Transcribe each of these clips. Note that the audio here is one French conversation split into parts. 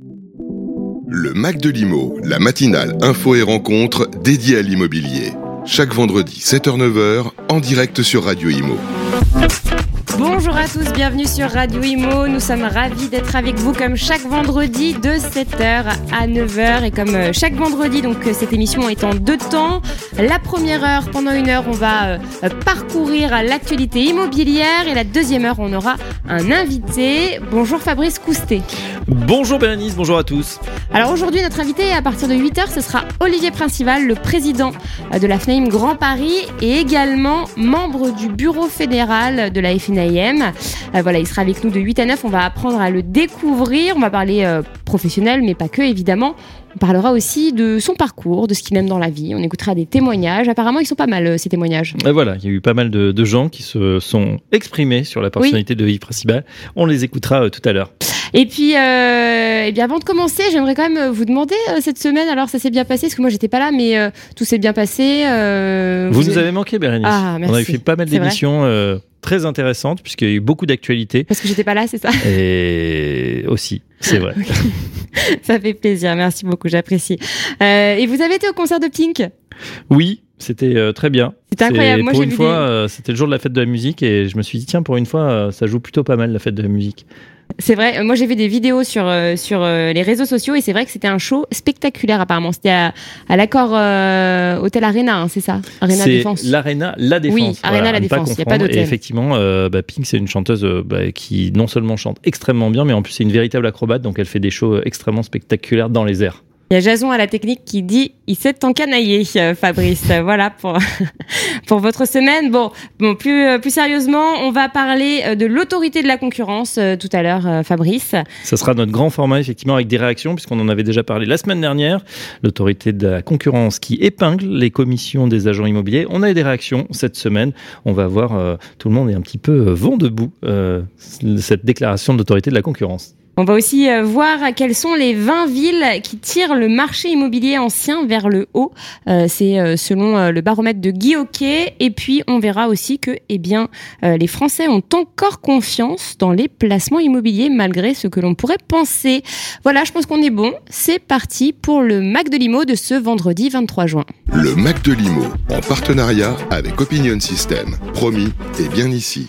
Le Mac de l'Imo, la matinale info et rencontre dédiée à l'immobilier. Chaque vendredi 7h-9h en direct sur Radio Imo. Bonjour à tous, bienvenue sur Radio Imo. Nous sommes ravis d'être avec vous comme chaque vendredi de 7h à 9h. Et comme euh, chaque vendredi, donc euh, cette émission est en deux temps. La première heure, pendant une heure, on va euh, parcourir l'actualité immobilière. Et la deuxième heure, on aura un invité. Bonjour Fabrice Coustet. Bonjour Bérénice, bonjour à tous. Alors aujourd'hui, notre invité à partir de 8h, ce sera Olivier Principal, le président de la FNAIM Grand Paris et également membre du bureau fédéral de la FNAIM. Euh, voilà, il sera avec nous de 8 à 9. On va apprendre à le découvrir. On va parler euh, professionnel, mais pas que évidemment. On parlera aussi de son parcours, de ce qu'il aime dans la vie. On écoutera des témoignages. Apparemment, ils sont pas mal, euh, ces témoignages. Et voilà, il y a eu pas mal de, gens qui se sont exprimés sur la personnalité de Yves Principal. On les écoutera tout à l'heure. Et puis, euh, et bien avant de commencer, j'aimerais quand même vous demander euh, cette semaine, alors ça s'est bien passé, parce que moi j'étais pas là, mais euh, tout s'est bien passé. Vous, nous avez manqué, Bérénice. Ah, merci. On avait fait pas mal d'émissions très intéressantes, puisqu'il y a eu beaucoup d'actualités. Parce que j'étais pas là, c'est ça? Et aussi, c'est vrai. ça fait plaisir, merci beaucoup, j'apprécie. et vous avez été au concert de Pink? Oui, c'était très bien. C'était incroyable. Moi, pour une fois, c'était le jour de la fête de la musique et je me suis dit tiens, pour une fois, ça joue plutôt pas mal la fête de la musique. C'est vrai, moi j'ai vu des vidéos sur, euh, sur euh, les réseaux sociaux et c'est vrai que c'était un show spectaculaire apparemment. C'était à, l'accord euh, Hôtel Arena, hein, c'est ça? Arena Défense. L'Arena La Défense. Oui, Arena La Défense, il n'y a pas d'hôtel. Et effectivement, bah, Pink c'est une chanteuse bah, qui non seulement chante extrêmement bien, mais en plus c'est une véritable acrobate, donc elle fait des shows extrêmement spectaculaires dans les airs. Il y a Jason à la technique qui dit il s'est encanaillé, euh, Fabrice. voilà pour, pour votre semaine. Bon, bon plus, euh, plus sérieusement, on va parler euh, de l'autorité de la concurrence tout à l'heure, Fabrice. Ça sera notre grand format, effectivement, avec des réactions, puisqu'on en avait déjà parlé la semaine dernière. L'autorité de la concurrence qui épingle les commissions des agents immobiliers. On a eu des réactions cette semaine. On va voir, tout le monde est un petit peu vent debout, cette déclaration de l'autorité de la concurrence. On va aussi euh, voir quelles sont les 20 villes qui tirent le marché immobilier ancien vers le haut. Euh, c'est euh, selon le baromètre de Guy Hockey. Et puis, on verra aussi que eh bien, les Français ont encore confiance dans les placements immobiliers malgré ce que l'on pourrait penser. Voilà, je pense qu'on est bon. C'est parti pour le Mac de Limo de ce vendredi 23 juin. Le Mac de Limo, en partenariat avec Opinion System. Promis, et bien ici.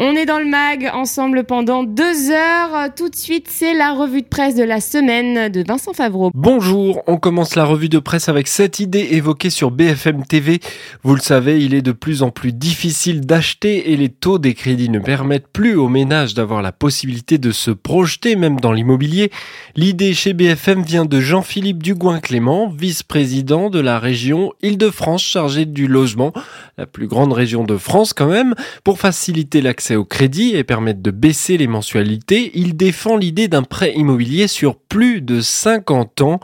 On est dans le mag ensemble pendant deux heures. Tout de suite, c'est la revue de presse de la semaine de Vincent Favreau. Bonjour, on commence la revue de presse avec cette idée évoquée sur BFM TV. Vous le savez, il est de plus en plus difficile d'acheter et les taux des crédits ne permettent plus aux ménages d'avoir la possibilité de se projeter même dans l'immobilier. L'idée chez BFM vient de Jean-Philippe Dugoin-Clément, vice-président de la région Île-de-France chargé du logement, la plus grande région de France quand même, pour faciliter l'accès au crédit et permettre de baisser les mensualités, il défend l'idée d'un prêt immobilier sur plus de 50 ans.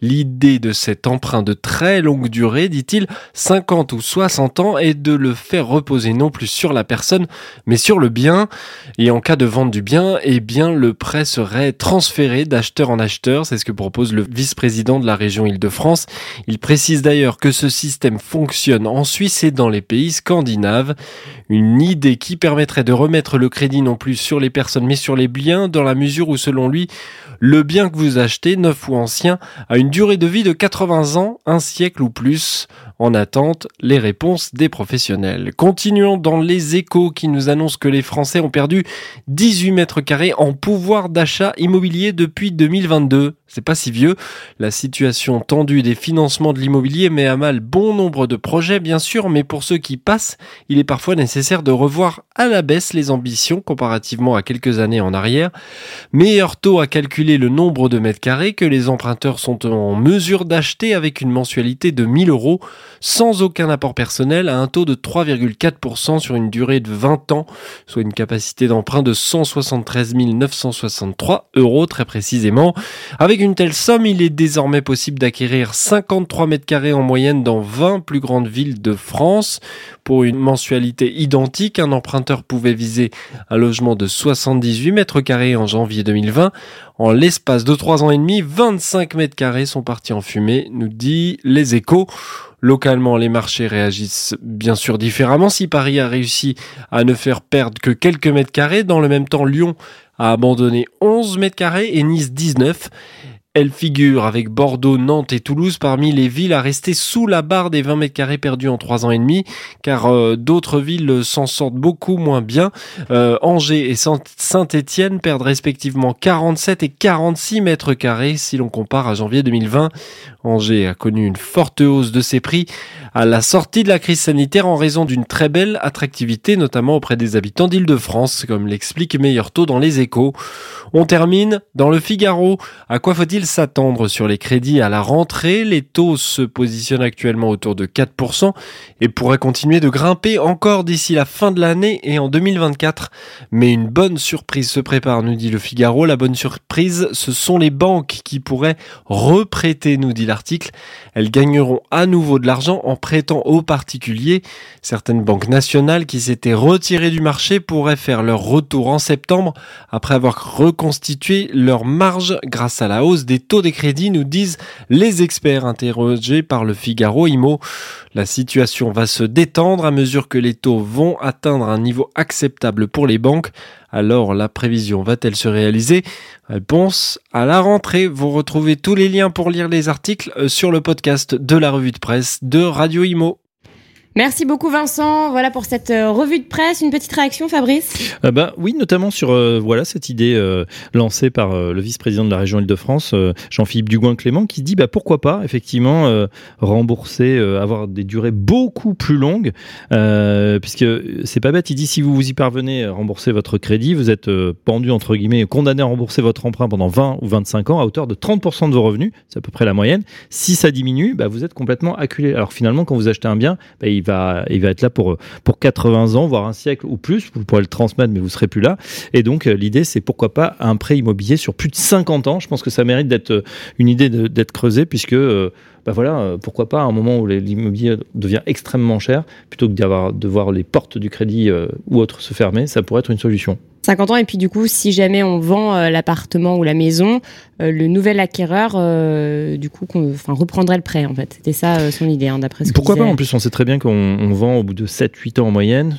L'idée de cet emprunt de très longue durée, dit-il, 50 ou 60 ans, est de le faire reposer non plus sur la personne, mais sur le bien. Et en cas de vente du bien, eh bien, le prêt serait transféré d'acheteur en acheteur. C'est ce que propose le vice-président de la région Île-de-France. Il précise d'ailleurs que ce système fonctionne en Suisse et dans les pays scandinaves. Une idée qui permettrait de remettre le crédit non plus sur les personnes mais sur les biens dans la mesure où selon lui le bien que vous achetez, neuf ou ancien, a une durée de vie de 80 ans, un siècle ou plus. En attente, les réponses des professionnels. Continuons dans les échos qui nous annoncent que les Français ont perdu 18 mètres carrés en pouvoir d'achat immobilier depuis 2022. C'est pas si vieux. La situation tendue des financements de l'immobilier met à mal bon nombre de projets, bien sûr, mais pour ceux qui passent, il est parfois nécessaire de revoir à la baisse les ambitions comparativement à quelques années en arrière. Meilleur taux à calculer le nombre de mètres carrés que les emprunteurs sont en mesure d'acheter avec une mensualité de 1000 euros sans aucun apport personnel à un taux de 3,4% sur une durée de 20 ans, soit une capacité d'emprunt de 173 963 euros très précisément. Avec une telle somme, il est désormais possible d'acquérir 53 mètres carrés en moyenne dans 20 plus grandes villes de France. Pour une mensualité identique, un emprunteur pouvait viser un logement de 78 mètres carrés en janvier 2020. En l'espace de trois ans et demi, 25 mètres carrés sont partis en fumée, nous dit les échos. Localement, les marchés réagissent bien sûr différemment. Si Paris a réussi à ne faire perdre que quelques mètres carrés, dans le même temps, Lyon a abandonné 11 mètres carrés et Nice 19. Elle figure avec Bordeaux, Nantes et Toulouse parmi les villes à rester sous la barre des 20 mètres carrés perdus en 3 ans et demi, car euh, d'autres villes s'en sortent beaucoup moins bien. Euh, Angers et Saint-Étienne perdent respectivement 47 et 46 mètres carrés si l'on compare à janvier 2020. A connu une forte hausse de ses prix à la sortie de la crise sanitaire en raison d'une très belle attractivité, notamment auprès des habitants d'Île-de-France, comme l'explique Meilleur Taux dans les échos. On termine dans le Figaro. À quoi faut-il s'attendre sur les crédits à la rentrée? Les taux se positionnent actuellement autour de 4% et pourraient continuer de grimper encore d'ici la fin de l'année et en 2024. Mais une bonne surprise se prépare, nous dit le Figaro. La bonne surprise, ce sont les banques qui pourraient reprêter, nous dit Elles gagneront à nouveau de l'argent en prêtant aux particuliers. Certaines banques nationales qui s'étaient retirées du marché pourraient faire leur retour en septembre après avoir reconstitué leur marge grâce à la hausse des taux des crédits, nous disent les experts interrogés par le Figaro Imo. La situation va se détendre à mesure que les taux vont atteindre un niveau acceptable pour les banques. Alors la prévision va-t-elle se réaliser? Réponse à la rentrée. Vous retrouvez tous les liens pour lire les articles euh, sur le podcast de la revue de presse de Radio Imo. Merci beaucoup Vincent. Voilà pour cette euh, revue de presse. Une petite réaction Fabrice? Euh, bah, Oui, notamment sur euh, voilà cette idée lancée par le vice-président de la région Île-de-France, Jean-Philippe Dugoin-Clément, qui dit bah, pourquoi pas effectivement rembourser, avoir des durées beaucoup plus longues, puisque c'est pas bête. Il dit si vous vous y parvenez rembourser votre crédit, vous êtes pendu entre guillemets, condamné à rembourser votre emprunt pendant 20 ou 25 ans à hauteur de 30% de vos revenus, c'est à peu près la moyenne. Si ça diminue, bah, vous êtes complètement acculé. Alors finalement, quand vous achetez un bien, bah, il il va être là pour, pour 80 ans, voire un siècle ou plus. Vous pourrez le transmettre, mais vous serez plus là. Et donc, euh, l'idée, c'est pourquoi pas un prêt immobilier sur plus de 50 ans. Je pense que ça mérite d'être euh, une idée d'être creusée, puisque euh, bah voilà, pourquoi pas à un moment où l'immobilier devient extrêmement cher, plutôt que d'avoir de voir les portes du crédit ou autres se fermer, ça pourrait être une solution. 50 ans. Et puis du coup, si jamais on vend euh, l'appartement ou la maison, euh, le nouvel acquéreur, euh, du coup, enfin, reprendrait le prêt en fait. C'était ça son idée, hein, d'après ce Pourquoi pas En plus, on sait très bien qu'on vend au bout de 7-8 ans en moyenne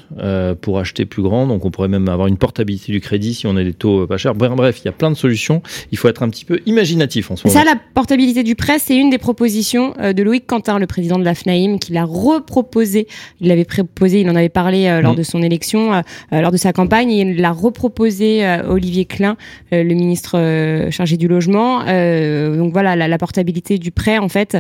pour acheter plus grand. Donc on pourrait même avoir une portabilité du crédit si on a des taux pas chers. Bref, il y a plein de solutions. Il faut être un petit peu imaginatif en ce moment. Ça, la portabilité du prêt, c'est une des propositions de Loïc Quentin, le président de la FNAIM, qui l'a reproposé. Il l'avait proposé, il en avait parlé lors mm. de son élection, lors de sa campagne, et il l'a proposé euh, Olivier Klein, euh, le ministre euh, chargé du logement. donc voilà, la, portabilité du prêt, en fait,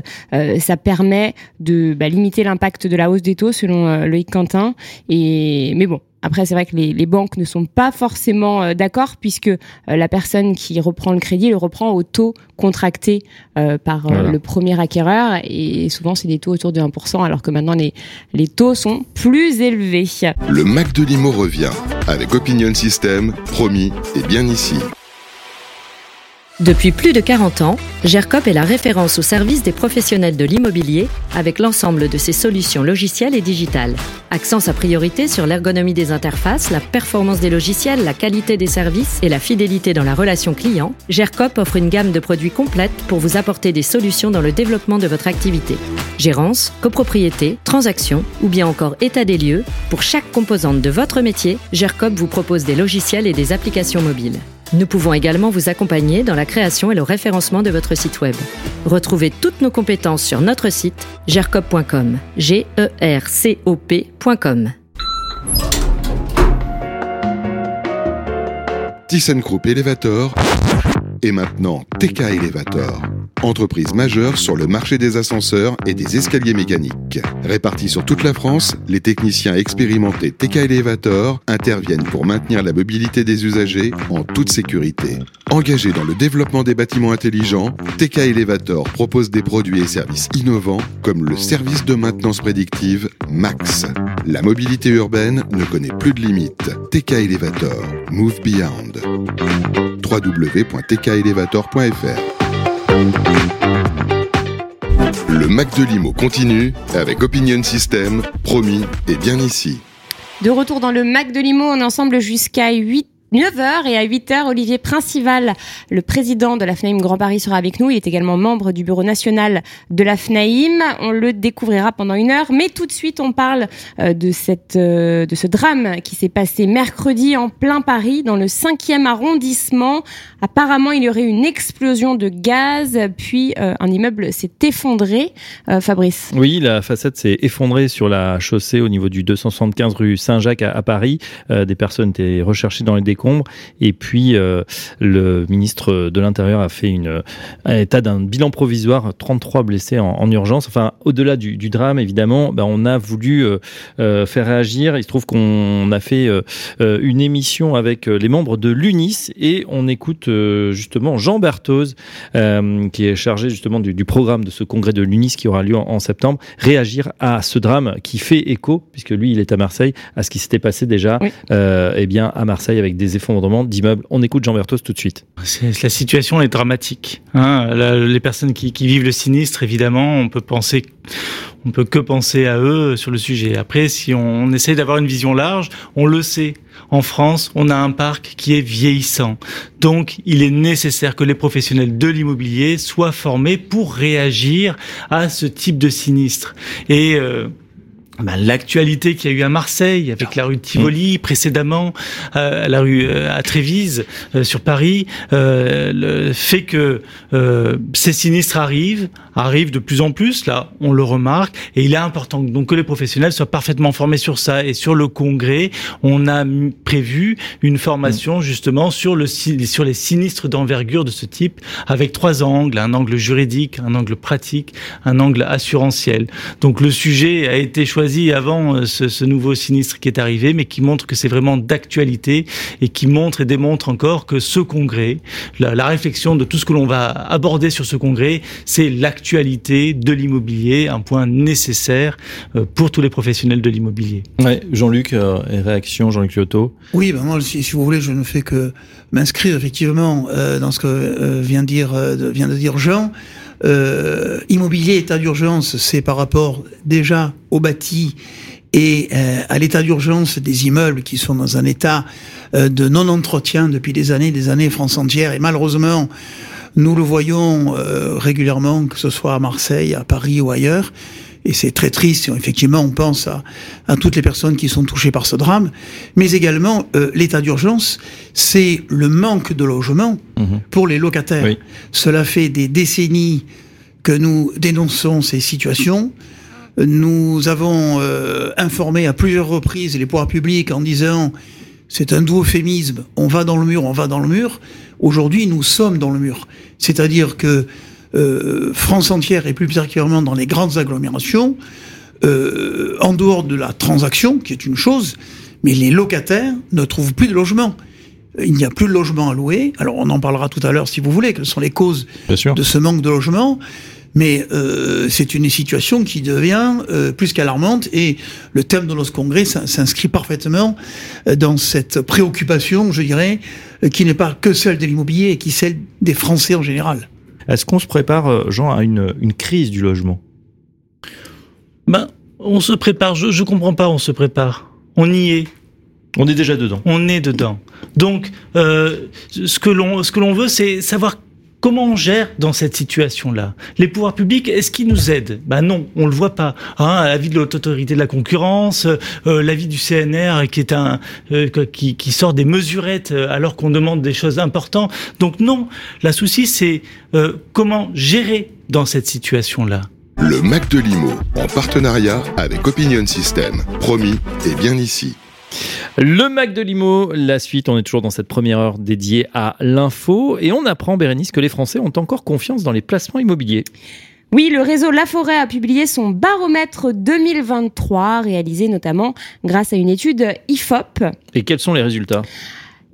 ça permet de bah, limiter l'impact de la hausse des taux, selon Loïc Quentin. Et mais bon, après, c'est vrai que les, banques ne sont pas forcément euh, d'accord puisque euh, la personne qui reprend le crédit le reprend au taux contracté euh, par le premier acquéreur et souvent c'est des taux autour de 1% alors que maintenant les, les taux sont plus élevés. Le Mac de Limo revient avec Opinion System, promis et bien ici. Depuis plus de 40 ans, GERCOP est la référence au service des professionnels de l'immobilier avec l'ensemble de ses solutions logicielles et digitales. Accent sa priorité sur l'ergonomie des interfaces, la performance des logiciels, la qualité des services et la fidélité dans la relation client, GERCOP offre une gamme de produits complète pour vous apporter des solutions dans le développement de votre activité. Gérance, copropriété, transaction ou bien encore état des lieux, pour chaque composante de votre métier, GERCOP vous propose des logiciels et des applications mobiles. Nous pouvons également vous accompagner dans la création et le référencement de votre site web. Retrouvez toutes nos compétences sur notre site gercop.com. G E R C O P.com. ThyssenKrupp Elevator et maintenant TK Elevator entreprise majeure sur le marché des ascenseurs et des escaliers mécaniques. Répartis sur toute la France, les techniciens expérimentés TK Elevator interviennent pour maintenir la mobilité des usagers en toute sécurité. Engagés dans le développement des bâtiments intelligents, TK Elevator propose des produits et services innovants comme le service de maintenance prédictive MAX. La mobilité urbaine ne connaît plus de limites. TK Elevator, Move Beyond. Le Mac de Limo continue avec Opinion System, promis et bien ici. De retour dans le Mac de Limo, on est ensemble jusqu'à 8 9h et à 8h, Olivier Principal, le président de la FNAIM Grand Paris, sera avec nous. Il est également membre du bureau national de la FNAIM. On le découvrira pendant une heure. Mais tout de suite, on parle euh, de, cette, euh, de ce drame qui s'est passé mercredi en plein Paris, dans le 5e arrondissement. Apparemment, il y aurait une explosion de gaz, puis euh, un immeuble s'est effondré. Fabrice Oui, la façade s'est effondrée sur la chaussée au niveau du 275 rue Saint-Jacques à, Paris. des personnes étaient recherchées dans les décombres et puis, euh, le ministre de l'Intérieur a fait une, un état d'un bilan provisoire, 33 blessés en, urgence. Enfin, au-delà du, drame, évidemment, ben, on a voulu euh, euh, faire réagir. Il se trouve qu'on a fait une émission avec les membres de l'UNIS et on écoute justement Jean Berthoz, qui est chargé justement du, programme de ce congrès de l'UNIS qui aura lieu en, septembre, réagir à ce drame qui fait écho, puisque lui, il est à Marseille, à ce qui s'était passé déjà eh bien, à Marseille avec des effondrements d'immeubles. On écoute Jean Bertos tout de suite. La situation est dramatique. Hein. les personnes qui, vivent le sinistre, évidemment, on peut penser, on peut que penser à eux sur le sujet. Après, si on, essaie d'avoir une vision large, on le sait. En France, on a un parc qui est vieillissant. Donc, il est nécessaire que les professionnels de l'immobilier soient formés pour réagir à ce type de sinistre. Et euh, bah, l'actualité qu'il y a eu à Marseille avec la rue de Tivoli mmh. précédemment, euh, la rue euh, à Trévise euh, sur Paris, le fait que ces sinistres arrivent, arrivent de plus en plus. Là, on le remarque et il est important donc que les professionnels soient parfaitement formés sur ça. Et sur le congrès, on a prévu une formation mmh. justement sur le sur les sinistres d'envergure de ce type avec trois angles un angle juridique, un angle pratique, un angle assurantiel. Donc le sujet a été choisi avant euh, ce, nouveau sinistre qui est arrivé, mais qui montre que c'est vraiment d'actualité et qui montre et démontre encore que ce congrès, la, réflexion de tout ce que l'on va aborder sur ce congrès, c'est l'actualité de l'immobilier, un point nécessaire euh, pour tous les professionnels de l'immobilier. Ouais, Jean-Luc, euh, réaction, Jean-Luc Lyoto Oui, ben moi, si, vous voulez, je ne fais que m'inscrire effectivement dans ce que vient, dire, vient de dire Jean. Euh, immobilier, état d'urgence, c'est par rapport déjà au bâti et euh, à l'état d'urgence des immeubles qui sont dans un état euh, de non-entretien depuis des années, des années, France entière. Et malheureusement, nous le voyons régulièrement, que ce soit à Marseille, à Paris ou ailleurs. Et c'est très triste, effectivement, on pense à, à, toutes les personnes qui sont touchées par ce drame. Mais également, l'état d'urgence, c'est le manque de logement mhm. pour les locataires. Cela fait des décennies que nous dénonçons ces situations. Nous avons euh, informé à plusieurs reprises les pouvoirs publics en disant c'est un doux euphémisme, on va dans le mur, on va dans le mur. Aujourd'hui, nous sommes dans le mur. C'est-à-dire que euh, France entière, et plus particulièrement dans les grandes agglomérations, euh, en dehors de la transaction, qui est une chose, mais les locataires ne trouvent plus de logement il n'y a plus de logement à louer. Alors on en parlera tout à l'heure si vous voulez, quelles sont les causes de ce manque de logement. Mais euh, c'est une situation qui devient euh, plus qu'alarmante et le thème de notre congrès s'inscrit parfaitement euh, dans cette préoccupation, je dirais, qui n'est pas que celle de l'immobilier et qui est celle des Français en général. Est-ce qu'on se prépare, Jean, à une, une crise du logement? Ben, on se prépare. Je ne comprends pas, on se prépare. On y est. On est déjà dedans. On est dedans. Donc, euh, ce que l'on ce que l'on veut, c'est savoir Comment on gère dans cette situation-là? Les pouvoirs publics, est-ce qu'ils nous aident? Ben non, on le voit pas. Hein, l'avis de l'autorité de la concurrence, euh, l'avis du CNR qui est un euh, qui, sort des mesurettes euh, alors qu'on demande des choses importantes. Donc non, la souci c'est euh, comment gérer dans cette situation-là? Le Mac de Limo en partenariat avec Opinion System. Promis et bien ici. Le Mac de Limo, la suite, on est toujours dans cette première heure dédiée à l'info et on apprend, Bérénice, que les Français ont encore confiance dans les placements immobiliers. Oui, le réseau La Forêt a publié son baromètre 2023, réalisé notamment grâce à une étude IFOP. Et quels sont les résultats?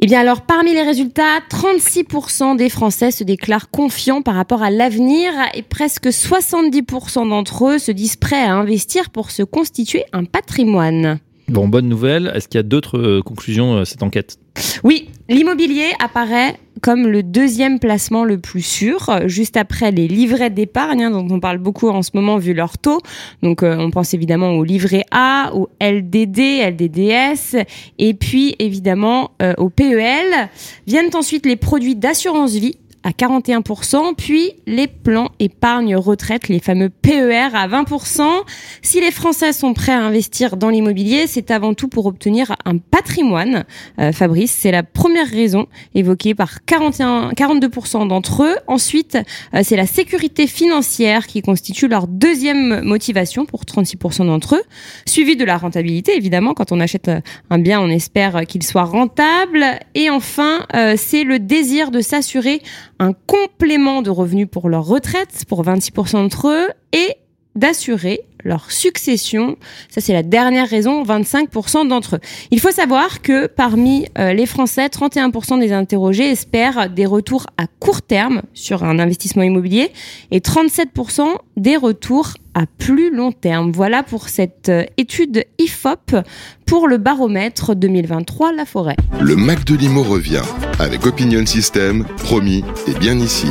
Eh bien alors, parmi les résultats, 36% des Français se déclarent confiants par rapport à l'avenir et presque 70% d'entre eux se disent prêts à investir pour se constituer un patrimoine. Bon, bonne nouvelle. Est-ce qu'il y a d'autres euh, conclusions à cette enquête? Oui, l'immobilier apparaît comme le deuxième placement le plus sûr, euh, juste après les livrets d'épargne, hein, dont on parle beaucoup en ce moment vu leur taux. Donc euh, on pense évidemment au livret A, au LDD, LDDS, et puis évidemment euh, au PEL. Viennent ensuite les produits d'assurance vie à 41%, puis les plans épargne retraite, les fameux PER à 20%. Si les Français sont prêts à investir dans l'immobilier, c'est avant tout pour obtenir un patrimoine. Euh, Fabrice, c'est la première raison évoquée par 41, 42% d'entre eux. Ensuite, euh, c'est la sécurité financière qui constitue leur deuxième motivation pour 36% d'entre eux, suivi de la rentabilité, évidemment. Quand on achète euh, un bien, on espère qu'il soit rentable. Et enfin, c'est le désir de s'assurer un complément de revenus pour leur retraite, pour 26% d'entre eux, et d'assurer leur succession. Ça, c'est la dernière raison, 25% d'entre eux. Il faut savoir que parmi euh, les Français, 31% des interrogés espèrent des retours à court terme sur un investissement immobilier et 37% des retours à plus long terme. Voilà pour cette euh, étude IFOP pour le baromètre 2023 La Forêt. Le Mac Limo revient avec Opinion System, promis et bien ici.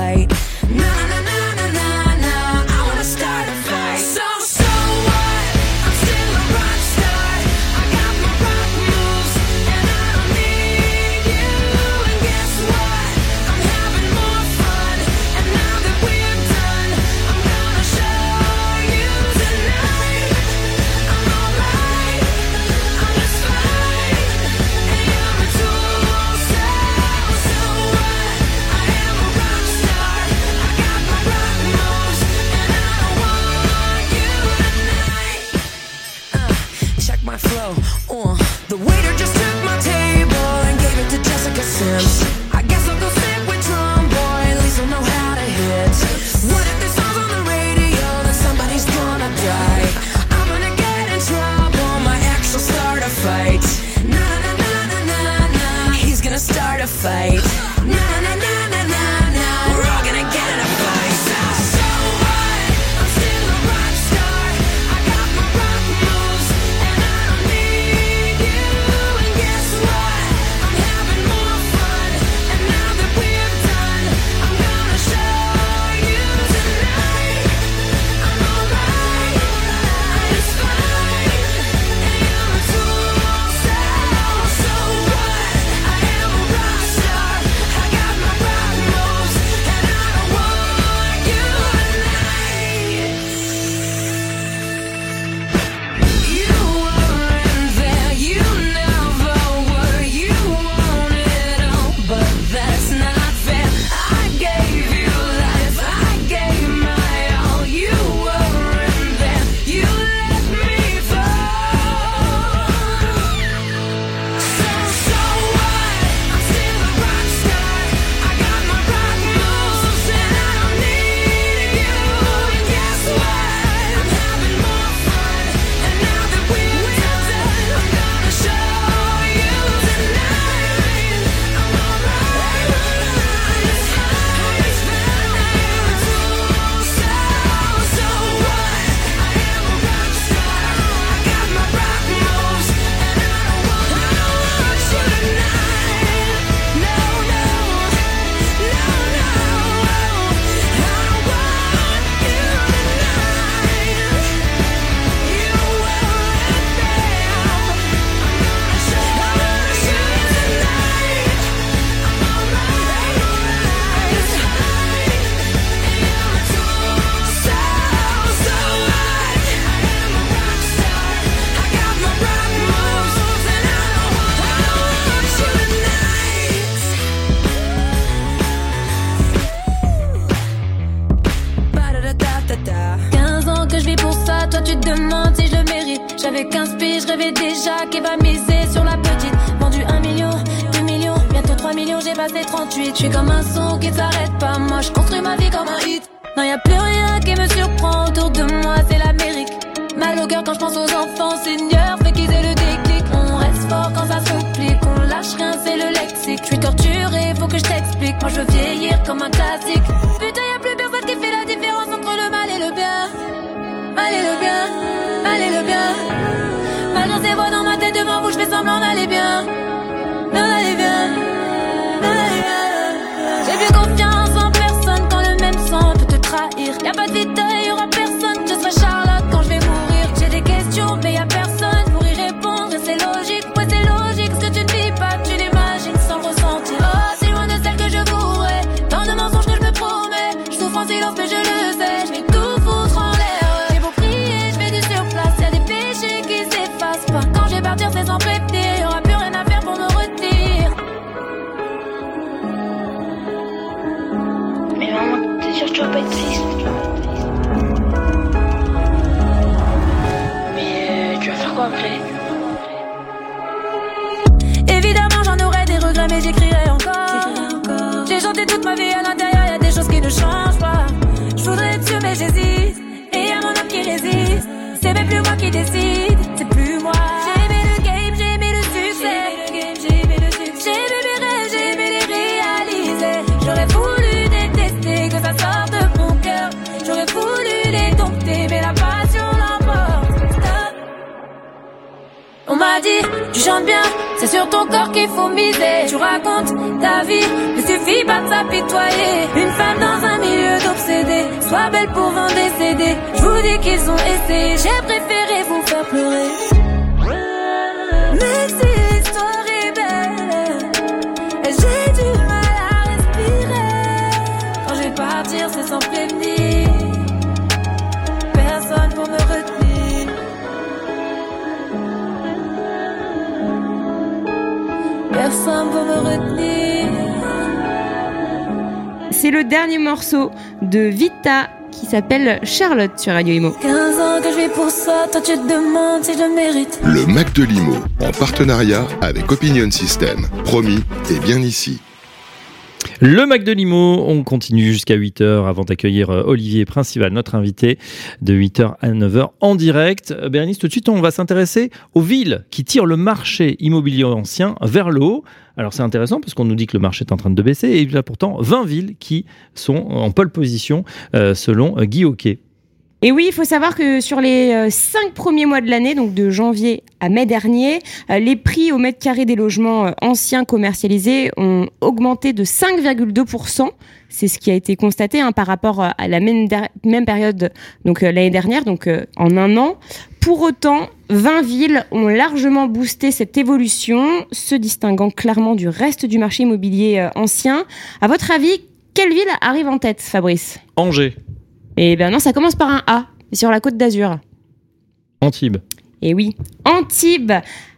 Fight. Na na 38. Je suis comme un son qui s'arrête pas, moi je construis ma vie comme un hit. Non, y a plus rien qui me surprend autour de moi, c'est l'Amérique. Mal au cœur quand je pense aux enfants, Seigneur, fait qu'ils aient le déclic. On reste fort quand ça se on lâche rien, c'est le lexique. Je suis torturé, faut que je t'explique. Moi je veux vieillir comme un classique. Tu chantes bien, c'est sur ton corps qu'il faut miser. Tu racontes ta vie, ne suffit pas de s'apitoyer. Une femme dans un milieu d'obsédés, sois belle pour des CD. Je vous dis qu'ils ont essayé, j'ai préféré vous faire pleurer. Personne pour me retenir. C'est le dernier morceau de Vita qui s'appelle Charlotte sur Radio Imo. 15 ans que je vis pour ça, toi tu te demandes si je le mérite. Le Mac de Limo, en partenariat avec Opinion System. Promis, et bien ici. Le Mac de Limo, on continue jusqu'à 8h avant d'accueillir euh, Olivier Principal, notre invité, de 8h à 9h en direct. Euh, Bérénice, tout de suite, on va s'intéresser aux villes qui tirent le marché immobilier ancien vers le haut. Alors c'est intéressant parce qu'on nous dit que le marché est en train de baisser et il y a pourtant 20 villes qui sont en pole position euh, selon Guy Hockey. Et oui, il faut savoir que sur les euh, cinq premiers mois de l'année, donc de janvier à mai dernier, euh, les prix au mètre carré des logements euh, anciens commercialisés ont augmenté de 5,2%. C'est ce qui a été constaté hein, par rapport à la même, période donc l'année dernière, donc en un an. Pour autant, 20 villes ont largement boosté cette évolution, se distinguant clairement du reste du marché immobilier ancien. À votre avis, quelle ville arrive en tête, Fabrice? Angers, Eh bien non, ça commence par un A, sur la côte d'Azur. Antibes, Et oui, Antibes,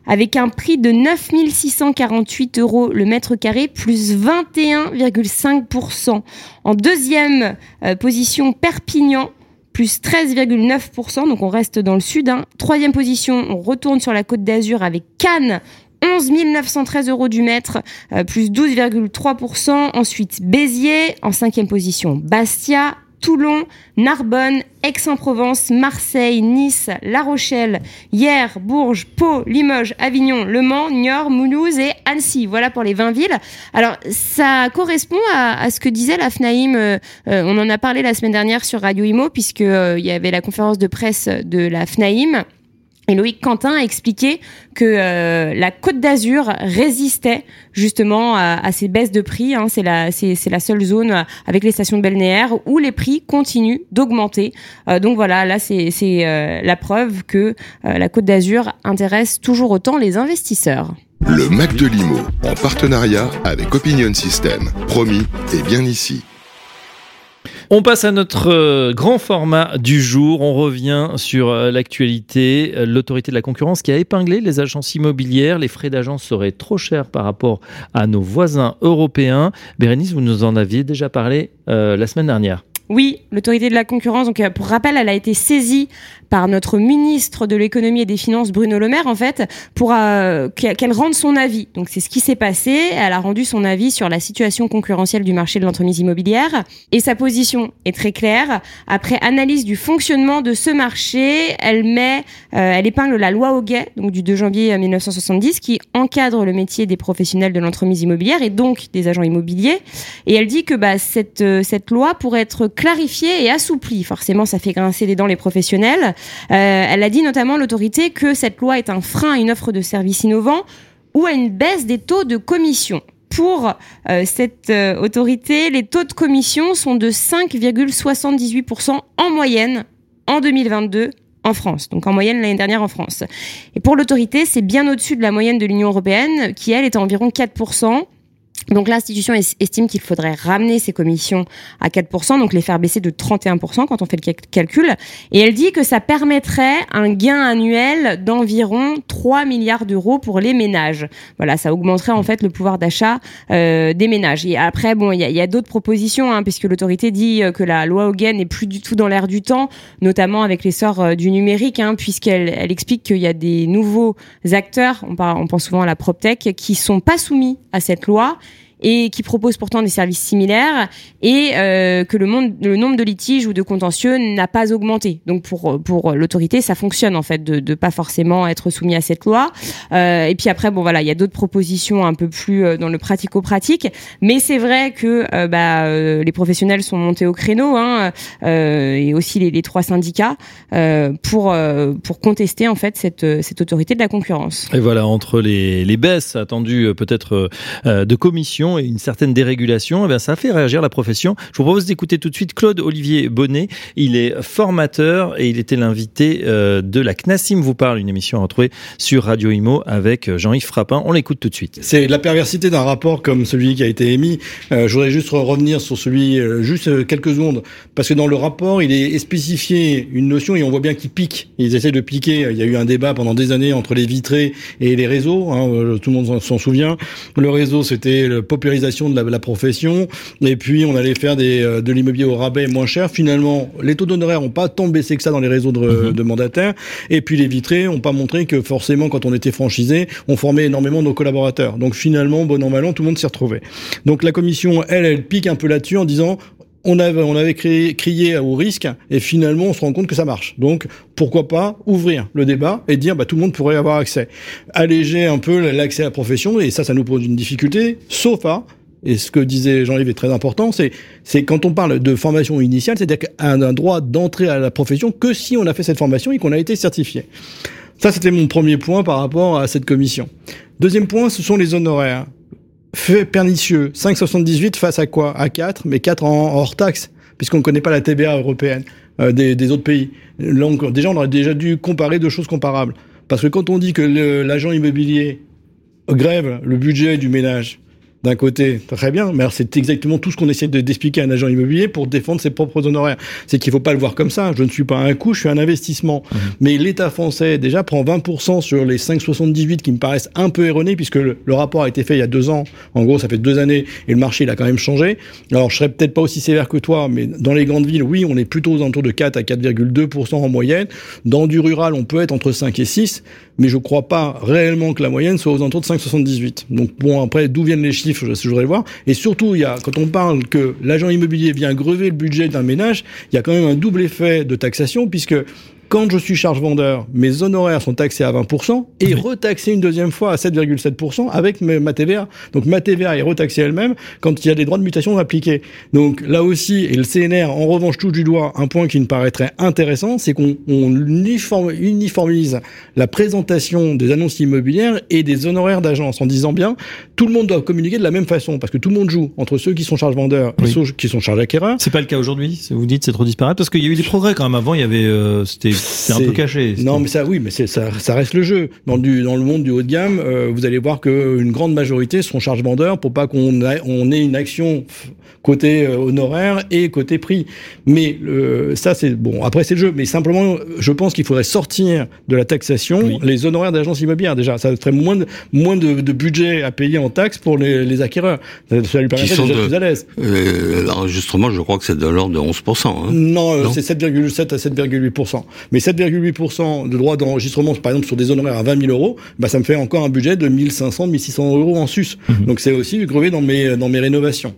avec un prix de 9 648 euros le mètre carré, plus 21,5%. En deuxième euh, position, Perpignan, plus 13,9%, donc on reste dans le sud. hein. Troisième position, on retourne sur la côte d'Azur avec Cannes. 11 913 euros du mètre, euh, plus 12,3%. Ensuite, Béziers. En cinquième position, Bastia. Toulon, Narbonne, Aix-en-Provence, Marseille, Nice, La Rochelle, Hyères, Bourges, Pau, Limoges, Avignon, Le Mans, Niort, Mulhouse et Annecy. Voilà pour les 20 villes. Alors, ça correspond à, à ce que disait la FNAIM. euh, on en a parlé la semaine dernière sur Radio Imo, puisque euh, y avait la conférence de presse de la FNAIM. Et Loïc Quentin a expliqué que euh, la Côte d'Azur résistait justement à, ces baisses de prix. hein. C'est la, seule zone euh, avec les stations de balnéaire où les prix continuent d'augmenter. Euh, donc voilà, là c'est, la preuve que la Côte d'Azur intéresse toujours autant les investisseurs. Le Mac de Limo, en partenariat avec Opinion System. Promis, et bien ici. On passe à notre euh, grand format du jour. On revient sur euh, l'actualité. Euh, L'autorité de la concurrence qui a épinglé les agences immobilières. Les frais d'agence seraient trop chers par rapport à nos voisins européens. Bérénice, vous nous en aviez déjà parlé la semaine dernière. Oui, l'autorité de la concurrence. Donc, euh, pour rappel, elle a été saisie par notre ministre de l'économie et des finances, Bruno Le Maire, en fait, pour euh, qu'elle rende son avis. Donc, c'est ce qui s'est passé. Elle a rendu son avis sur la situation concurrentielle du marché de l'entremise immobilière. Et sa position est très claire. Après analyse du fonctionnement de ce marché, elle met, euh, elle épingle la loi Hoguet, donc du 2 janvier 1970, qui encadre le métier des professionnels de l'entremise immobilière et donc des agents immobiliers. Et elle dit que bah, cette, cette loi pourrait être clarifiée et assouplie. Forcément, ça fait grincer des dents les professionnels. Euh, elle a dit notamment l'autorité que cette loi est un frein à une offre de services innovants ou à une baisse des taux de commission. Pour euh, cette euh, autorité, les taux de commission sont de 5,78% en moyenne en 2022 en France, donc en moyenne l'année dernière en France. Et pour l'autorité, c'est bien au-dessus de la moyenne de l'Union européenne, qui elle est à environ 4%. Donc l'institution es- estime qu'il faudrait ramener ces commissions à 4%, donc les faire baisser de 31% quand on fait le cal- calcul. Et elle dit que ça permettrait un gain annuel d'environ 3 milliards d'euros pour les ménages. Voilà, ça augmenterait en fait le pouvoir d'achat euh, des ménages. Et après, bon, il y a, a d'autres propositions, hein, puisque l'autorité dit euh, que la loi Hogan n'est plus du tout dans l'air du temps, notamment avec l'essor euh, du numérique, hein, puisqu'elle elle explique qu'il y a des nouveaux acteurs, on, parle, on pense souvent à la PropTech, qui sont pas soumis à cette loi et qui proposent pourtant des services similaires et euh, que le, monde, le nombre de litiges ou de contentieux n'a pas augmenté. Donc pour pour l'autorité, ça fonctionne en fait de de pas forcément être soumis à cette loi. Euh, et puis après bon voilà, il y a d'autres propositions un peu plus euh, dans le pratico-pratique, mais c'est vrai que euh, bah, euh, les professionnels sont montés au créneau hein, euh, et aussi les, trois syndicats pour pour contester en fait cette cette autorité de la concurrence. Et voilà, entre les, les baisses attendues peut-être de commission et une certaine dérégulation, eh bien, ça fait réagir la profession. Je vous propose d'écouter tout de suite Claude Olivier Bonnet. Il est formateur et il était l'invité euh, de la CNASIM vous parle, une émission à retrouver sur Radio Imo avec euh, Jean-Yves Frappin. On l'écoute tout de suite. C'est la perversité d'un rapport comme celui qui a été émis. Euh, je voudrais juste revenir sur celui, juste quelques secondes, parce que dans le rapport, il est spécifié une notion et on voit bien qu'ils piquent. Ils essaient de piquer. Il y a eu un débat pendant des années entre les vitrés et les réseaux. hein, tout le monde s'en- souvient. Le réseau, c'était la paupérisation de la, la profession. Et puis, on allait faire des, euh, de l'immobilier au rabais moins cher. Finalement, les taux d'honoraires n'ont pas tant baissé que ça dans les réseaux de, de mandataires. Et puis, les vitrés n'ont pas montré que forcément, quand on était franchisé, on formait énormément nos collaborateurs. Donc, finalement, bon an, mal an, tout le monde s'y retrouvait. Donc, la commission, elle, elle pique un peu là-dessus en disant on avait, on avait créé, crié au risque et finalement on se rend compte que ça marche. Donc pourquoi pas ouvrir le débat et dire bah, tout le monde pourrait avoir accès. Alléger un peu l'accès à la profession et ça, ça nous pose une difficulté, sauf à et ce que disait Jean-Yves est très important, c'est c'est quand on parle de formation initiale, c'est-à-dire qu'on a un droit d'entrer à la profession que si on a fait cette formation et qu'on a été certifié. Ça, c'était mon premier point par rapport à cette commission. Deuxième point, ce sont les honoraires. Fait pernicieux, 5,78 face à quoi? À 4, mais 4 en hors taxe, puisqu'on ne connaît pas la TVA européenne euh, des, autres pays. Là, encore, déjà, on aurait déjà dû comparer deux choses comparables. Parce que quand on dit que l'agent immobilier grève le budget du ménage, d'un côté, très bien, mais alors c'est exactement tout ce qu'on essaie de- d'expliquer à un agent immobilier pour défendre ses propres honoraires. C'est qu'il faut pas le voir comme ça. Je ne suis pas un coût, je suis un investissement. Mais l'État français, déjà, prend 20% sur les 5,78 qui me paraissent un peu erronés, puisque le, le rapport a été fait il y a deux ans. En gros, ça fait deux années, et le marché, il a quand même changé. Alors, je serais peut-être pas aussi sévère que toi, mais dans les grandes villes, oui, on est plutôt aux alentours de 4 à 4,2% en moyenne. Dans du rural, on peut être entre 5 et 6, mais je crois pas réellement que la moyenne soit aux alentours de 5,78. Donc, bon, après, d'où viennent les chiffres, je, je voudrais le voir. Et surtout, il y a, quand on parle que l'agent immobilier vient grever le budget d'un ménage, il y a quand même un double effet de taxation, puisque quand je suis charge vendeur, mes honoraires sont taxés à 20% et retaxés une deuxième fois à 7,7% avec ma TVA. Donc ma TVA est retaxée elle-même quand il y a des droits de mutation appliqués. Donc là aussi, et le CNR en revanche touche du doigt un point qui me paraîtrait intéressant, c'est qu'on on uniform- uniformise la présentation des annonces immobilières et des honoraires d'agence en disant bien tout le monde doit communiquer de la même façon parce que tout le monde joue entre ceux qui sont charge vendeur et Oui. ceux qui sont charge acquéreur. C'est pas le cas aujourd'hui, vous dites c'est trop disparate parce qu'il y a eu des progrès quand même. Avant, il y avait euh, c'était C'est un peu caché. Non, mais ça, oui, mais ça, ça reste le jeu. Dans du dans le monde du haut de gamme, euh, vous allez voir que une grande majorité sont charge vendeurs pour pas qu'on ait- on ait une action côté euh, honoraire et côté prix. Mais euh, ça, c'est bon. Après, c'est le jeu. Mais simplement, je pense qu'il faudrait sortir de la taxation Oui. les honoraires d'agences immobilières. Déjà, ça ferait moins de moins de, de budget à payer en taxes pour les, les acquéreurs. Ça, ça lui permettrait sont d'être plus à l'aise. Euh, L'enregistrement, je crois que c'est de l'ordre de 11%. Hein. Non, euh, Non c'est 7,7 à 7,8%. Mais 7,8% de droits d'enregistrement, par exemple, sur des honoraires à 20 000 euros, bah, ça me fait encore un budget de 1500, 1600 euros en sus. Donc, c'est aussi grevé dans mes, dans mes rénovations.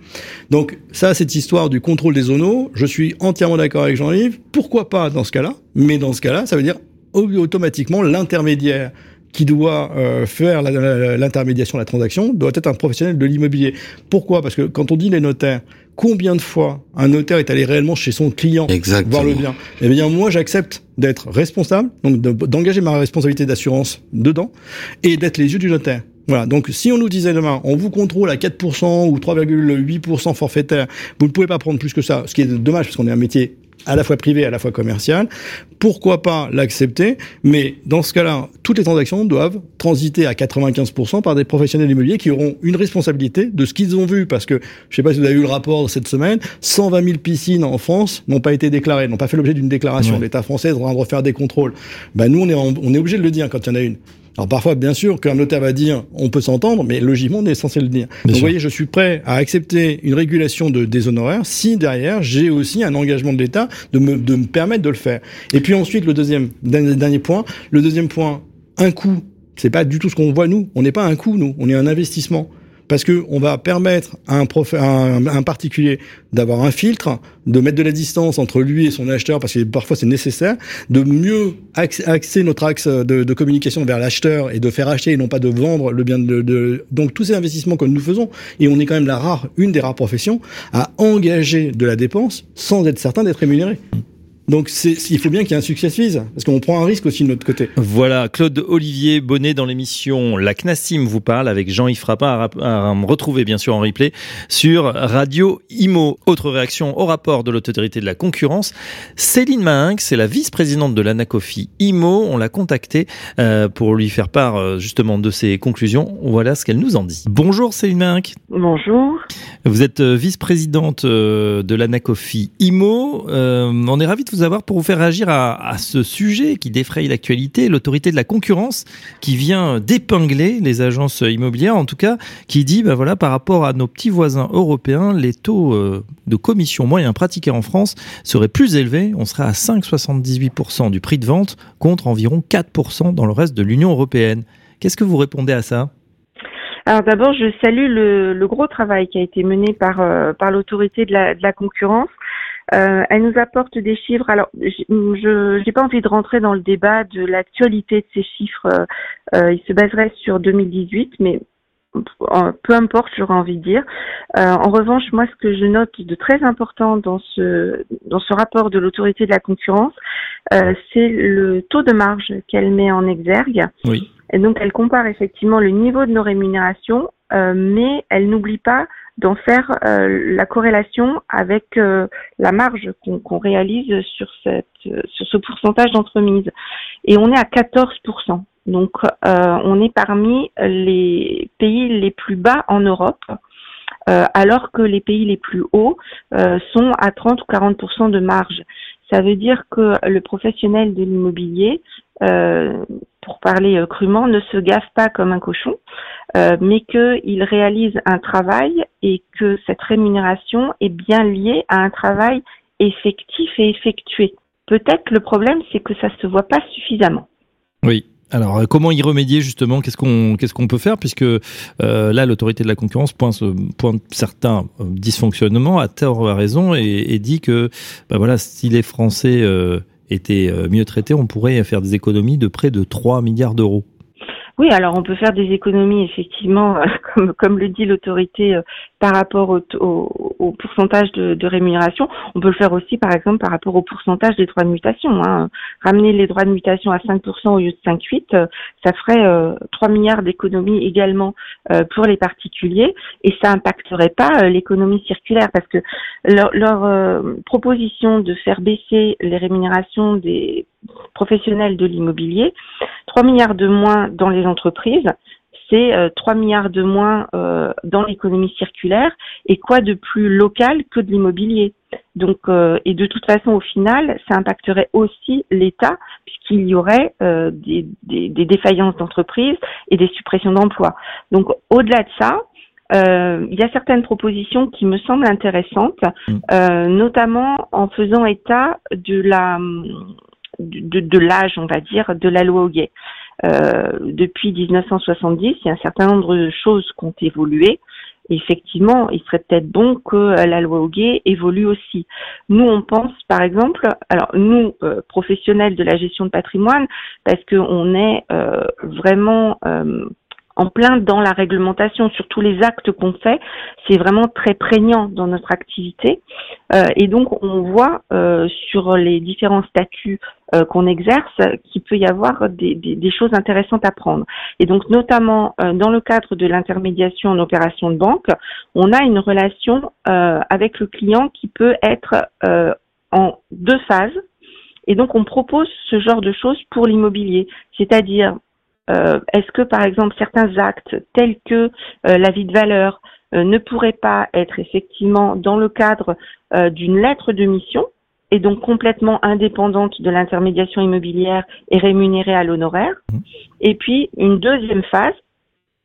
Donc, ça, cette histoire du contrôle des zonos, je suis entièrement d'accord avec Jean-Yves. Pourquoi pas dans ce cas-là? Mais dans ce cas-là, ça veut dire au- automatiquement l'intermédiaire qui doit euh, faire l'intermédiation de la transaction doit être un professionnel de l'immobilier. Pourquoi? Parce que quand on dit les notaires, combien de fois un notaire est allé réellement chez son client Exactement. voir le bien Eh bien, moi, j'accepte d'être responsable, donc de- d'engager ma responsabilité d'assurance dedans, et d'être les yeux du notaire. Voilà. Donc, si on nous disait demain, on vous contrôle à 4% ou 3,8% forfaitaire, vous ne pouvez pas prendre plus que ça, ce qui est dommage parce qu'on est un métier à la fois privé, à la fois commercial. Pourquoi pas l'accepter? Mais dans ce cas-là, toutes les transactions doivent transiter à 95% par des professionnels immobiliers qui auront une responsabilité de ce qu'ils ont vu. Parce que, je sais pas si vous avez eu le rapport cette semaine, 120 000 piscines en France n'ont pas été déclarées, n'ont pas fait l'objet d'une déclaration. Ouais. L'État français est en train de refaire des contrôles. Ben, nous, on est, en- on est obligé de le dire quand il y en a une. Alors parfois, bien sûr, qu'un notaire va dire, on peut s'entendre, mais logiquement, on est censé le dire. Donc, vous voyez, je suis prêt à accepter une régulation de, des honoraires si derrière, j'ai aussi un engagement de l'État de me, de me permettre de le faire. Et puis ensuite, le deuxième, dernier, dernier point, le deuxième point, un coût. C'est pas du tout ce qu'on voit nous. On n'est pas un coût, nous. On est un investissement. Parce que on va permettre à un, prof, à un, particulier d'avoir un filtre, de mettre de la distance entre lui et son acheteur, parce que parfois c'est nécessaire, de mieux axe- axer notre axe de, de communication vers l'acheteur et de faire acheter et non pas de vendre le bien de, de- Donc tous ces investissements que nous faisons, et on est quand même la rare, une des rares professions à engager de la dépense sans être certain d'être rémunéré. Donc il faut bien qu'il y ait un succès vise, parce qu'on prend un risque aussi de notre côté. Voilà, Claude Olivier Bonnet dans l'émission La CNASIM vous parle avec Jean-Yves Frappin à, à retrouver bien sûr en replay sur Radio Imo. Autre réaction au rapport de l'autorité de la concurrence. Céline Mahinck, c'est la vice-présidente de l'Anacofi Imo. On l'a contactée euh, pour lui faire part euh, justement de ses conclusions. Voilà ce qu'elle nous en dit. Bonjour Céline Mahinck. Bonjour. Vous êtes euh, vice-présidente euh, de l'Anacofi IMO. Euh, on est ravi de vous avoir pour vous faire réagir à, ce sujet qui défraye l'actualité, l'autorité de la concurrence qui vient d'épingler les agences immobilières, en tout cas, qui dit, bah voilà, par rapport à nos petits voisins européens, les taux euh, de commission moyens pratiqués en France seraient plus élevés. On serait à 5,78% du prix de vente contre environ 4% dans le reste de l'Union européenne. Qu'est-ce que vous répondez à ça? Alors d'abord, je salue le, gros travail qui a été mené par, euh, par l'autorité de la, de la concurrence. Euh, elle nous apporte des chiffres. Alors, je n'ai pas envie de rentrer dans le débat de l'actualité de ces chiffres. Euh, euh, il se baserait sur 2018, mais peu importe, j'aurais envie de dire. Euh, en revanche, moi, ce que je note de très important dans ce dans ce rapport de l'autorité de la concurrence, euh, c'est le taux de marge qu'elle met en exergue. Oui. Et donc, elle compare effectivement le niveau de nos rémunérations, euh, mais elle n'oublie pas d'en faire euh, la corrélation avec euh, la marge qu'on réalise sur, cette, euh, sur ce pourcentage d'entremise. Et on est à 14%. Donc, on est parmi les pays les plus bas en Europe, alors que les pays les plus hauts sont à 30 ou 40% de marge. Ça veut dire que le professionnel de l'immobilier, euh, pour parler euh, crûment, ne se gaffe pas comme un cochon, euh, mais qu'il réalise un travail et que cette rémunération est bien liée à un travail effectif et effectué. Peut-être le problème, c'est que ça se voit pas suffisamment. Oui. Alors, euh, comment y remédier justement? Qu'est-ce qu'on qu'est-ce qu'on peut faire? Puisque euh, là, l'autorité de la concurrence pointe, pointe certains euh, dysfonctionnements à tort à raison et, dit que bah voilà, si les Français euh, étaient euh, mieux traités, on pourrait faire des économies de près de 3 milliards d'euros. Oui, alors on peut faire des économies effectivement, euh, comme, le dit l'autorité, euh, par rapport au, pourcentage de, rémunération, on peut le faire aussi par exemple par rapport au pourcentage des droits de mutation. Hein. Ramener les droits de mutation à 5% au lieu de 5,8, euh, ça ferait euh, 3 milliards d'économies également euh, pour les particuliers et ça impacterait pas euh, l'économie circulaire parce que leur, euh, proposition de faire baisser les rémunérations des professionnels de l'immobilier, 3 milliards de moins dans les entreprises, c'est euh, 3 milliards de moins euh, dans l'économie circulaire et quoi de plus local que de l'immobilier. Donc euh, et de toute façon au final, ça impacterait aussi l'État puisqu'il y aurait euh, des, des, des défaillances d'entreprises et des suppressions d'emplois. Donc au-delà de ça, euh, il y a certaines propositions qui me semblent intéressantes, euh, notamment en faisant état de la de, de l'âge, on va dire, de la loi Hoguet. Euh, depuis 1970, il y a un certain nombre de choses qui ont évolué. Effectivement, il serait peut-être bon que euh, la loi Hoguet évolue aussi. Nous, on pense, par exemple, alors nous, euh, professionnels de la gestion de patrimoine, parce qu'on est euh, vraiment euh, en plein dans la réglementation sur tous les actes qu'on fait, c'est vraiment très prégnant dans notre activité. Euh, et donc, on voit sur les différents statuts euh, qu'on exerce qu'il peut y avoir des, choses intéressantes à prendre. Et donc, notamment euh, dans le cadre de l'intermédiation en opération de banque, on a une relation euh, avec le client qui peut être en deux phases. Et donc, on propose ce genre de choses pour l'immobilier, c'est-à-dire est-ce que par exemple certains actes tels que euh, l'avis de valeur ne pourraient pas être effectivement dans le cadre d'une lettre de mission et donc complètement indépendante de l'intermédiation immobilière et rémunérée à l'honoraire Et puis une deuxième phase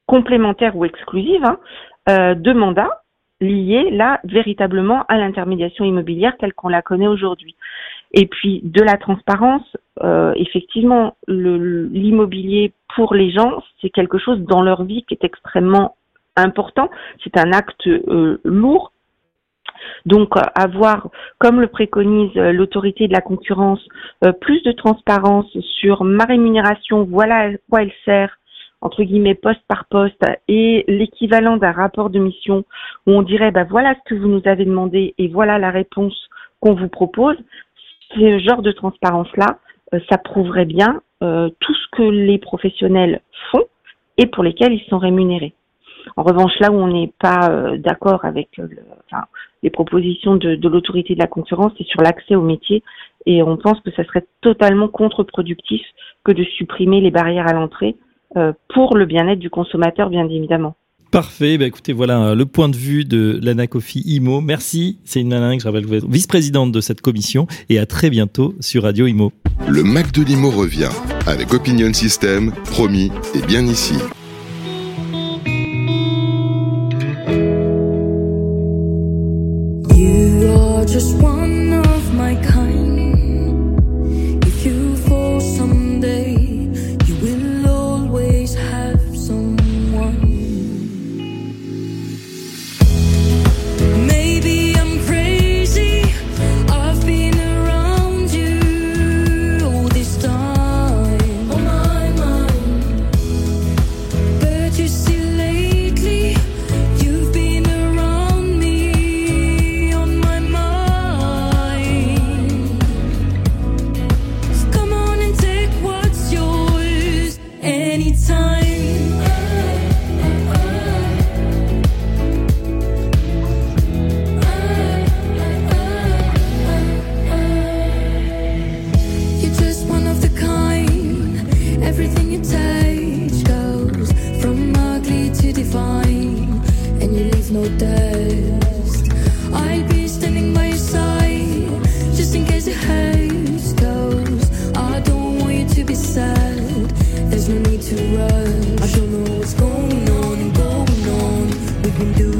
complémentaire ou exclusive hein, euh, de mandat liée là véritablement à l'intermédiation immobilière telle qu'on la connaît aujourd'hui. Et puis de la transparence, euh, effectivement, le- l'immobilier pour les gens, c'est quelque chose dans leur vie qui est extrêmement important. C'est un acte euh, lourd. Donc euh, avoir, comme le préconise euh, l'autorité de la concurrence, euh, plus de transparence sur ma rémunération, voilà à quoi elle sert, entre guillemets poste par poste, et l'équivalent d'un rapport de mission où on dirait bah voilà ce que vous nous avez demandé et voilà la réponse qu'on vous propose. Ce genre de transparence-là, euh, ça prouverait bien tout ce que les professionnels font et pour lesquels ils sont rémunérés. En revanche, là où on n'est pas d'accord avec le- les propositions de, de l'autorité de la concurrence, c'est sur l'accès au métier. Et on pense que ça serait totalement contre-productif que de supprimer les barrières à l'entrée euh, pour le bien-être du consommateur, bien évidemment. Parfait. Bah, écoutez, voilà euh, le point de vue de l'Anacofi IMO. Merci. C'est une je rappelle que vous êtes vice-présidente de cette commission et à très bientôt sur Radio IMO. Le Mac de Limo revient avec Opinion System, promis et bien ici. Just one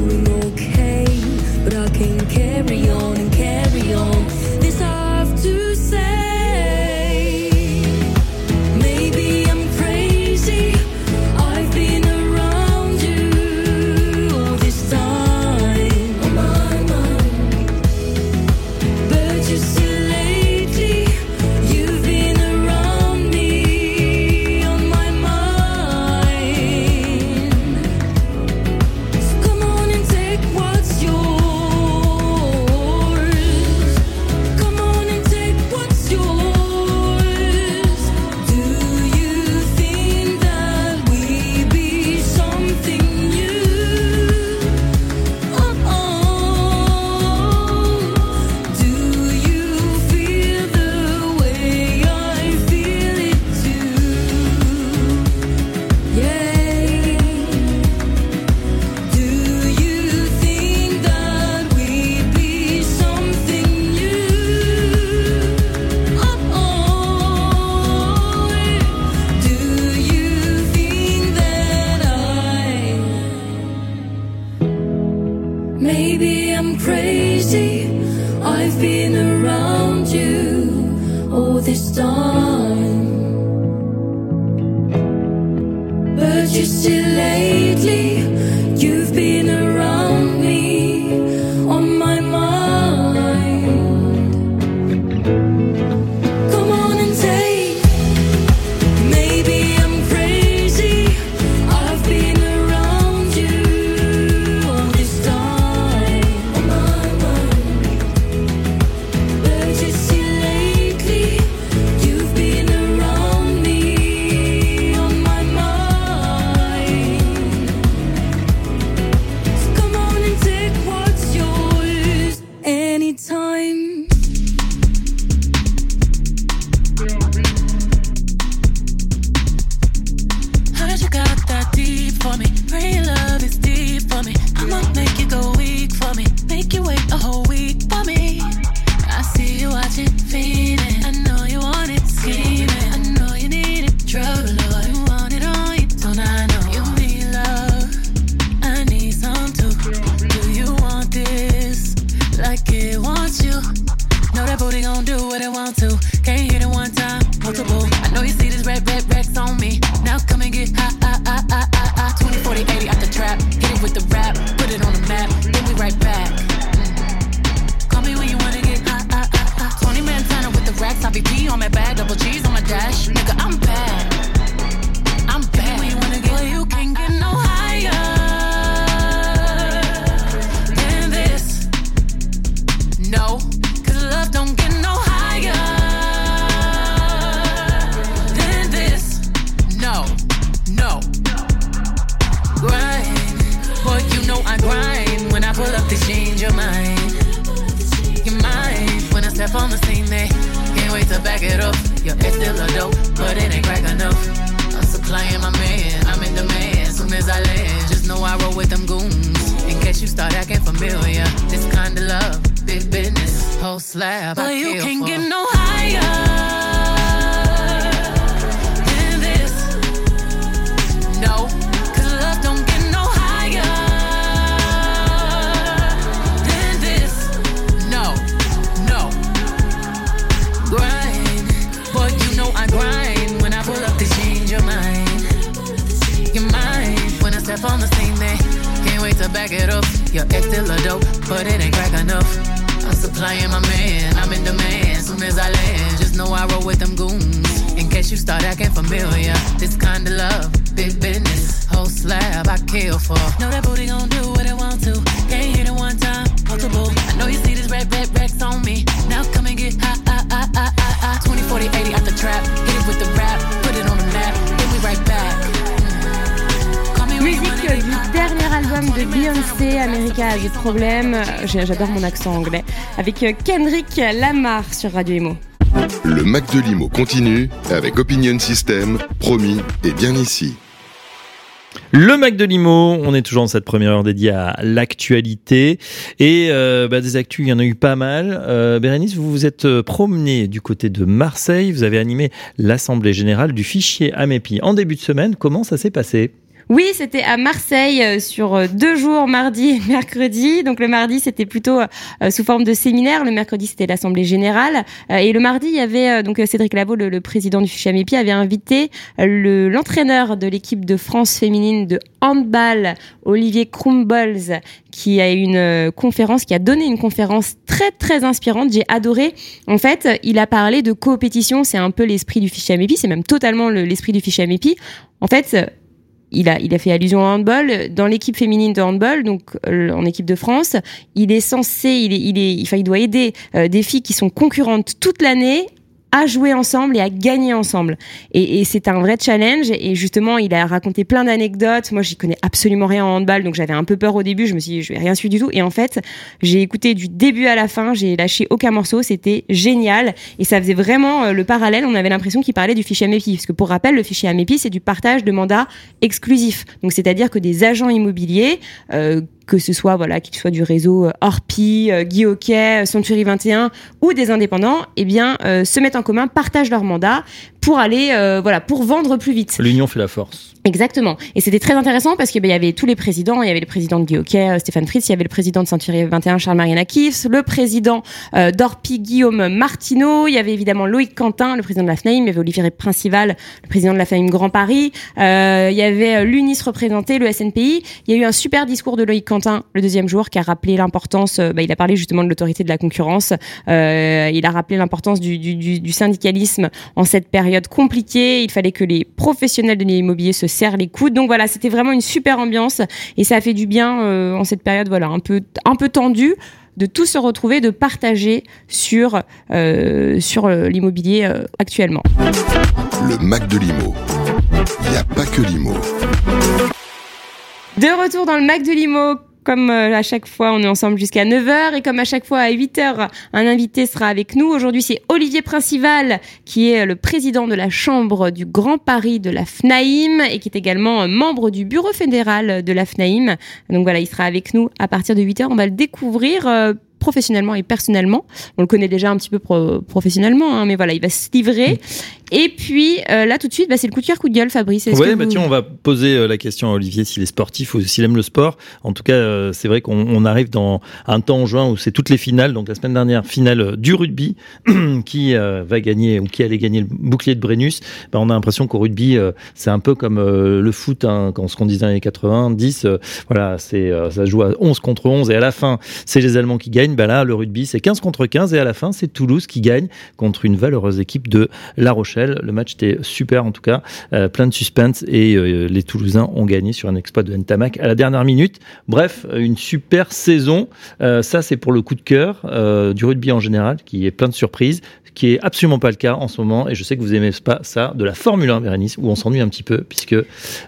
doing okay, but I can carry on and carry on. J'adore mon accent anglais. Avec euh, Kendrick Lamar sur Radio Emo. Le Mac de Limo continue avec Opinion System, promis et bien ici. Le Mac de Limo, on est toujours dans cette première heure dédiée à l'actualité. Et euh, bah, des actus, il y en a eu pas mal. Euh, Bérénice, vous vous êtes promené du côté de Marseille. Vous avez animé l'Assemblée Générale du fichier AMEPI en début de semaine. Comment ça s'est passé? Oui, c'était à Marseille euh, sur euh, deux jours, mardi et mercredi. Donc le mardi, c'était plutôt euh, sous forme de séminaire. Le mercredi, c'était l'Assemblée générale. Et le mardi, il y avait donc Cédric Lavaux, le, le président du FICHAMEPI, avait invité le- l'entraîneur de l'équipe de France féminine de handball, Olivier Krumbolz, qui a une conférence, qui a donné une conférence très très inspirante. J'ai adoré. En fait, il a parlé de coopétition. C'est un peu l'esprit du FICHAMEPI. C'est même totalement le- l'esprit du FICHAMEPI. En fait, il a, il a fait allusion au handball. Dans l'équipe féminine de handball, donc euh, en équipe de France, il est censé, il, est, il, est, il doit aider euh, des filles qui sont concurrentes toute l'année à jouer ensemble et à gagner ensemble. Et, et c'est un vrai challenge. Et justement, il a raconté plein d'anecdotes. Moi, j'y connais absolument rien en handball, donc j'avais un peu peur au début. Je me suis dit, je vais rien suivre du tout. Et en fait, j'ai écouté du début à la fin. J'ai lâché aucun morceau. C'était génial. Et ça faisait vraiment euh, le parallèle. On avait l'impression qu'il parlait du fichier AMEPI. Parce que pour rappel, le fichier AMEPI, c'est du partage de mandats exclusifs. Donc, c'est-à-dire que des agents immobiliers, euh, que ce soit voilà soient du réseau euh, Orpi, euh, Guy Hockey, euh, Century 21 ou des indépendants, eh bien se mettent en commun, partagent leur mandat pour aller, euh, voilà, pour vendre plus vite. L'union fait la force. Exactement. Et c'était très intéressant parce qu'il y avait tous les présidents. Il y avait le président de Guy Hockey, euh, Stéphane Fritz. Il y avait le président de Century 21, Charles-Marie Nakif. Le président euh, d'Orpi, Guillaume Martineau. Il y avait évidemment Loïc Quentin, le président de la FNAIM. Il y avait Olivier Principal, le président de la FNAIM Grand Paris. Euh, il y avait l'UNIS représenté, le SNPI. Il y a eu un super discours de Loïc Quentin le deuxième jour qui a rappelé l'importance, bah, il a parlé justement de l'autorité de la concurrence. Euh, il a rappelé l'importance du, du, du, du syndicalisme en cette période compliquée. Il fallait que les professionnels de l'immobilier se serrent les coudes. Donc voilà, c'était vraiment une super ambiance et ça a fait du bien euh, en cette période voilà un peu un peu tendue de tous se retrouver, de partager sur euh, sur euh, l'immobilier euh, actuellement. Le Mac de l'IMO. Il n'y a pas que l'IMO. De retour dans le Mac de Limo. Comme euh, à chaque fois, on est ensemble jusqu'à 9h et comme à chaque fois à 8h, un invité sera avec nous. Aujourd'hui, c'est Olivier Principal qui est le président de la Chambre du Grand Paris de la FNAIM et qui est également euh, membre du bureau fédéral de la FNAIM. Donc voilà, il sera avec nous à partir de 8h. On va le découvrir euh, professionnellement et personnellement. On le connaît déjà un petit peu pro- professionnellement, hein, mais voilà, il va se livrer. Et puis euh, là, tout de suite, bah, c'est le coup de cœur, coup de gueule, Fabrice. Que bah vous- tiens, on va poser euh, la question à Olivier s'il est sportif ou s'il aime le sport. En tout cas, euh, c'est vrai qu'on on arrive dans un temps en juin où c'est toutes les finales. Donc la semaine dernière, finale du rugby, qui va gagner ou qui allait gagner le bouclier de Brennus. Bah, on a l'impression qu'au rugby, c'est un peu comme le foot, hein, quand ce qu'on disait dans les années 90. euh, voilà, c'est ça joue à 11 contre 11 et à la fin, c'est les Allemands qui gagnent. Bah là, le rugby, c'est 15 contre 15 et à la fin, c'est Toulouse qui gagne contre une valeureuse équipe de La Rochelle. Le match était super en tout cas, euh, plein de suspense et euh, les Toulousains ont gagné sur un exploit de Ntamak à la dernière minute. Bref, une super saison. Euh, ça, c'est pour le coup de cœur du rugby en général, qui est plein de surprises, qui est absolument pas le cas en ce moment. Et je sais que vous aimez pas ça de la Formule 1, Bérénice, où on s'ennuie un petit peu puisque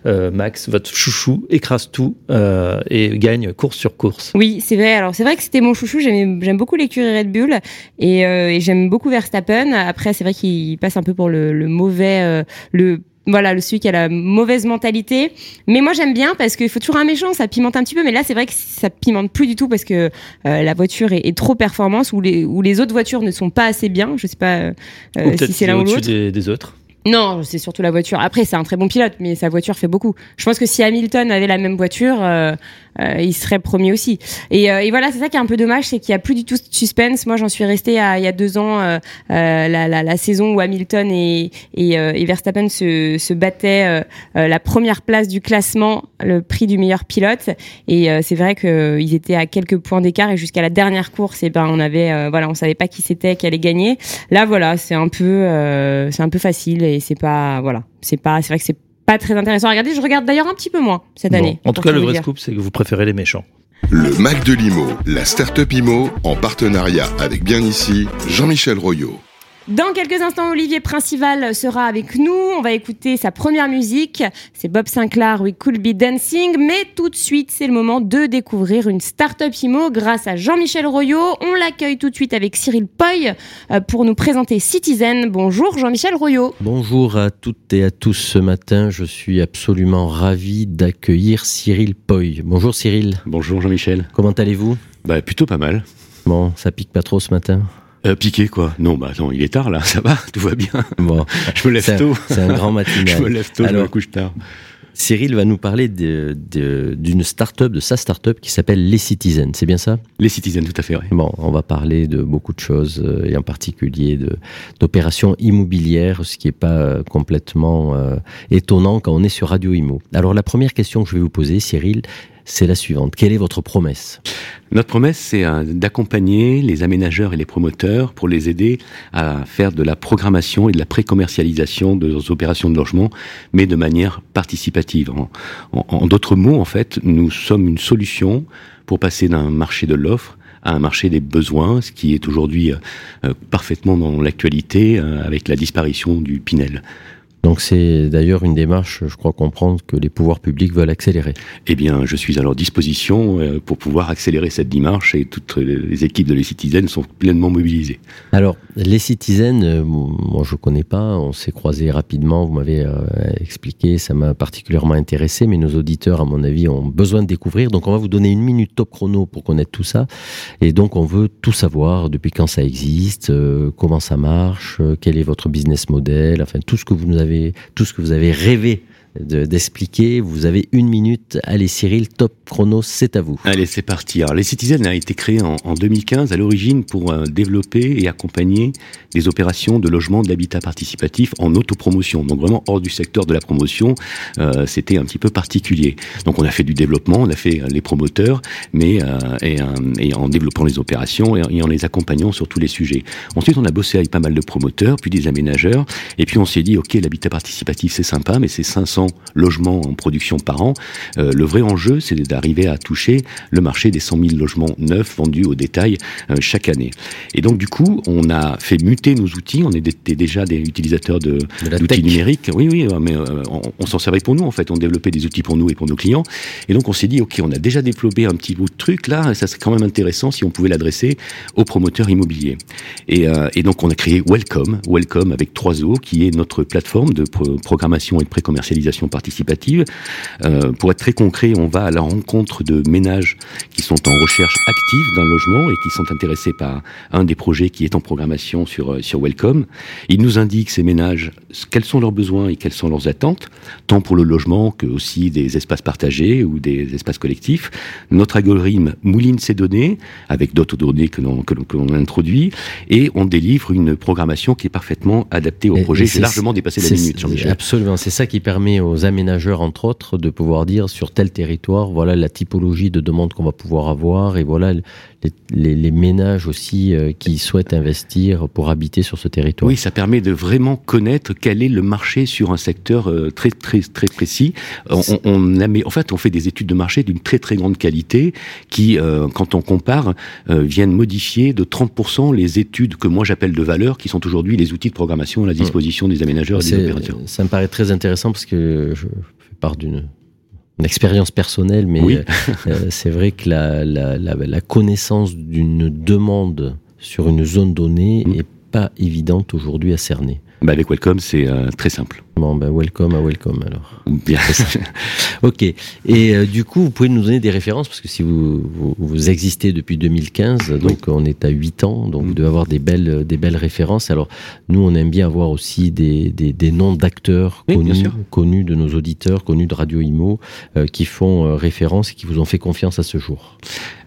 euh, Max, votre chouchou, écrase tout euh, et gagne course sur course. Oui, c'est vrai. Alors c'est vrai que c'était mon chouchou. J'aime beaucoup l'écurie Red Bull et, euh, et j'aime beaucoup Verstappen. Après, c'est vrai qu'il passe un peu pour le, le mauvais, le voilà, le celui qui a la mauvaise mentalité. Mais moi j'aime bien parce qu'il faut toujours un méchant, ça pimente un petit peu. Mais là c'est vrai que ça pimente plus du tout parce que euh, la voiture est, est trop performance ou les ou les autres voitures ne sont pas assez bien. Je sais pas euh, euh, si c'est l'un ou au-dessus l'autre. des, des autres. Non, c'est surtout la voiture. Après, c'est un très bon pilote, mais sa voiture fait beaucoup. Je pense que si Hamilton avait la même voiture, euh, euh, il serait premier aussi. Et, euh, et voilà, c'est ça qui est un peu dommage, c'est qu'il y a plus du tout de suspense. Moi, j'en suis restée à il y a deux ans, euh, euh, la, la, la saison où Hamilton et, et, euh, et Verstappen se, se battaient la première place du classement, le prix du meilleur pilote. Et c'est vrai qu'ils étaient à quelques points d'écart et jusqu'à la dernière course, et ben on avait, voilà, on savait pas qui c'était qui allait gagner. Là, voilà, c'est un peu, c'est un peu facile c'est pas, voilà, c'est pas, c'est vrai que c'est pas très intéressant à regarder. Je regarde d'ailleurs un petit peu moins cette Bon, année. en tout cas, le vrai dire. scoop, c'est que vous préférez les méchants. Le Mac de l'IMO, la start-up IMO, en partenariat avec bien ici, Jean-Michel Royot. Dans quelques instants, Olivier Principal sera avec nous. On va écouter sa première musique. C'est Bob Sinclair, We Could Be Dancing. Mais tout de suite, c'est le moment de découvrir une start-up IMO grâce à Jean-Michel Royot. On l'accueille tout de suite avec Cyril Poy euh, pour nous présenter Citizen. Bonjour Jean-Michel Royot. Bonjour à toutes et à tous ce matin. Je suis absolument ravi d'accueillir Cyril Poy. Bonjour Cyril. Bonjour Jean-Michel. Comment allez-vous? Bah plutôt pas mal. Bon, ça pique pas trop ce matin? Euh, piqué quoi Non, bah non, il est tard là, ça va, tout va bien? Bon, je me lève un- tôt. C'est un grand matinal. je me lève tôt, je Alors, me couche tard. Cyril va nous parler de- de- d'une start-up, de sa start-up qui s'appelle Les Citizens, c'est bien ça? Les Citizens, tout à fait, oui. Bon, on va parler de beaucoup de choses, euh, et en particulier de, d'opérations immobilières, ce qui n'est pas euh, complètement euh, étonnant quand on est sur Radio Imo. Alors la première question que je vais vous poser, Cyril, c'est la suivante. Quelle est votre promesse? Notre promesse, c'est euh, d'accompagner les aménageurs et les promoteurs pour les aider à faire de la programmation et de la pré-commercialisation de leurs opérations de logement, mais de manière participative. En, d'autres mots, en fait, nous sommes une solution pour passer d'un marché de l'offre à un marché des besoins, ce qui est aujourd'hui euh, euh, parfaitement dans l'actualité avec la disparition du Pinel. Donc c'est d'ailleurs une démarche, je crois comprendre, que les pouvoirs publics veulent accélérer. Eh bien, je suis à leur disposition euh, pour pouvoir accélérer cette démarche et toutes les équipes de les Citizen sont pleinement mobilisées. Alors, les Citizen, euh, moi je connais pas, on s'est croisés rapidement, vous m'avez euh, expliqué, ça m'a particulièrement intéressé, mais nos auditeurs, à mon avis, ont besoin de découvrir. Donc on va vous donner une minute top chrono pour connaître tout ça. Et donc on veut tout savoir, depuis quand ça existe, euh, comment ça marche, quel est votre business model, enfin tout ce que vous nous avez, tout ce que vous avez rêvé de- d'expliquer. Vous avez une minute. Allez Cyril, top chrono, c'est à vous. Allez, c'est parti. Alors, les Citizen a été créé en, en 2015 à l'origine pour euh, développer et accompagner des opérations de logement d'habitat participatif en autopromotion. Donc vraiment hors du secteur de la promotion, euh, c'était un petit peu particulier. Donc on a fait du développement, on a fait euh, les promoteurs, mais euh, et, euh, et en développant les opérations et, et en les accompagnant sur tous les sujets. Ensuite, on a bossé avec pas mal de promoteurs, puis des aménageurs, et puis on s'est dit, ok, l'habitat participatif c'est sympa, mais c'est 500 logements en production par an. Euh, le vrai enjeu, c'est d'arriver à toucher le marché des 100 000 logements neufs vendus au détail euh, chaque année. Et donc du coup, on a fait muter nos outils. On était déjà des utilisateurs de d'outils tech. numériques. Oui, oui, mais euh, on, on s'en servait pour nous en fait. On développait des outils pour nous et pour nos clients. Et donc on s'est dit, ok, on a déjà développé un petit bout de truc là. Ça serait quand même intéressant si on pouvait l'adresser aux promoteurs immobiliers. Et, et donc on a créé Welcome, Welcome avec trois O, qui est notre plateforme de pro- programmation et de précommercialisation participative. Euh, pour être très concret, on va à la rencontre de ménages qui sont en recherche active d'un logement et qui sont intéressés par un des projets qui est en programmation sur, euh, sur Welcome. Ils nous indiquent, ces ménages, quels sont leurs besoins et quelles sont leurs attentes, tant pour le logement que aussi des espaces partagés ou des espaces collectifs. Notre algorithme mouline ces données avec d'autres données que l'on que l'on- que l'on introduit et on délivre une programmation qui est parfaitement adaptée au Et- projet. et J'ai largement dépassé la minute, Jean-Michel. Absolument, c'est ça qui permet aux aménageurs, entre autres, de pouvoir dire sur tel territoire, voilà la typologie de demande qu'on va pouvoir avoir, et voilà les, les- les ménages aussi euh, qui souhaitent investir pour habiter sur ce territoire. Oui, ça permet de vraiment connaître quel est le marché sur un secteur euh, très très très précis. On, on, on en fait, on fait des études de marché d'une très très grande qualité qui, euh, quand on compare, euh, viennent modifier de 30% les études que moi j'appelle de valeur, qui sont aujourd'hui les outils de programmation à la disposition des aménageurs et des opérateurs. Ça me paraît très intéressant parce que je fais part d'une une expérience personnelle, mais Oui. euh, euh, c'est vrai que la, la, la, la connaissance d'une demande sur une zone donnée Mm. est pas évidente aujourd'hui à cerner. Bah, avec Welcome, c'est euh, très simple. Bon, ben welcome à welcome alors. Bien. Ok. Et euh, du coup, vous pouvez nous donner des références parce que si vous, vous, vous existez depuis 2015, donc on est à 8 ans, donc Mm. vous devez avoir des belles, des belles références. Alors, nous, on aime bien avoir aussi des, des, des noms d'acteurs Oui, connus, connus de nos auditeurs, connus de Radio Imo, euh, qui font euh, référence et qui vous ont fait confiance à ce jour.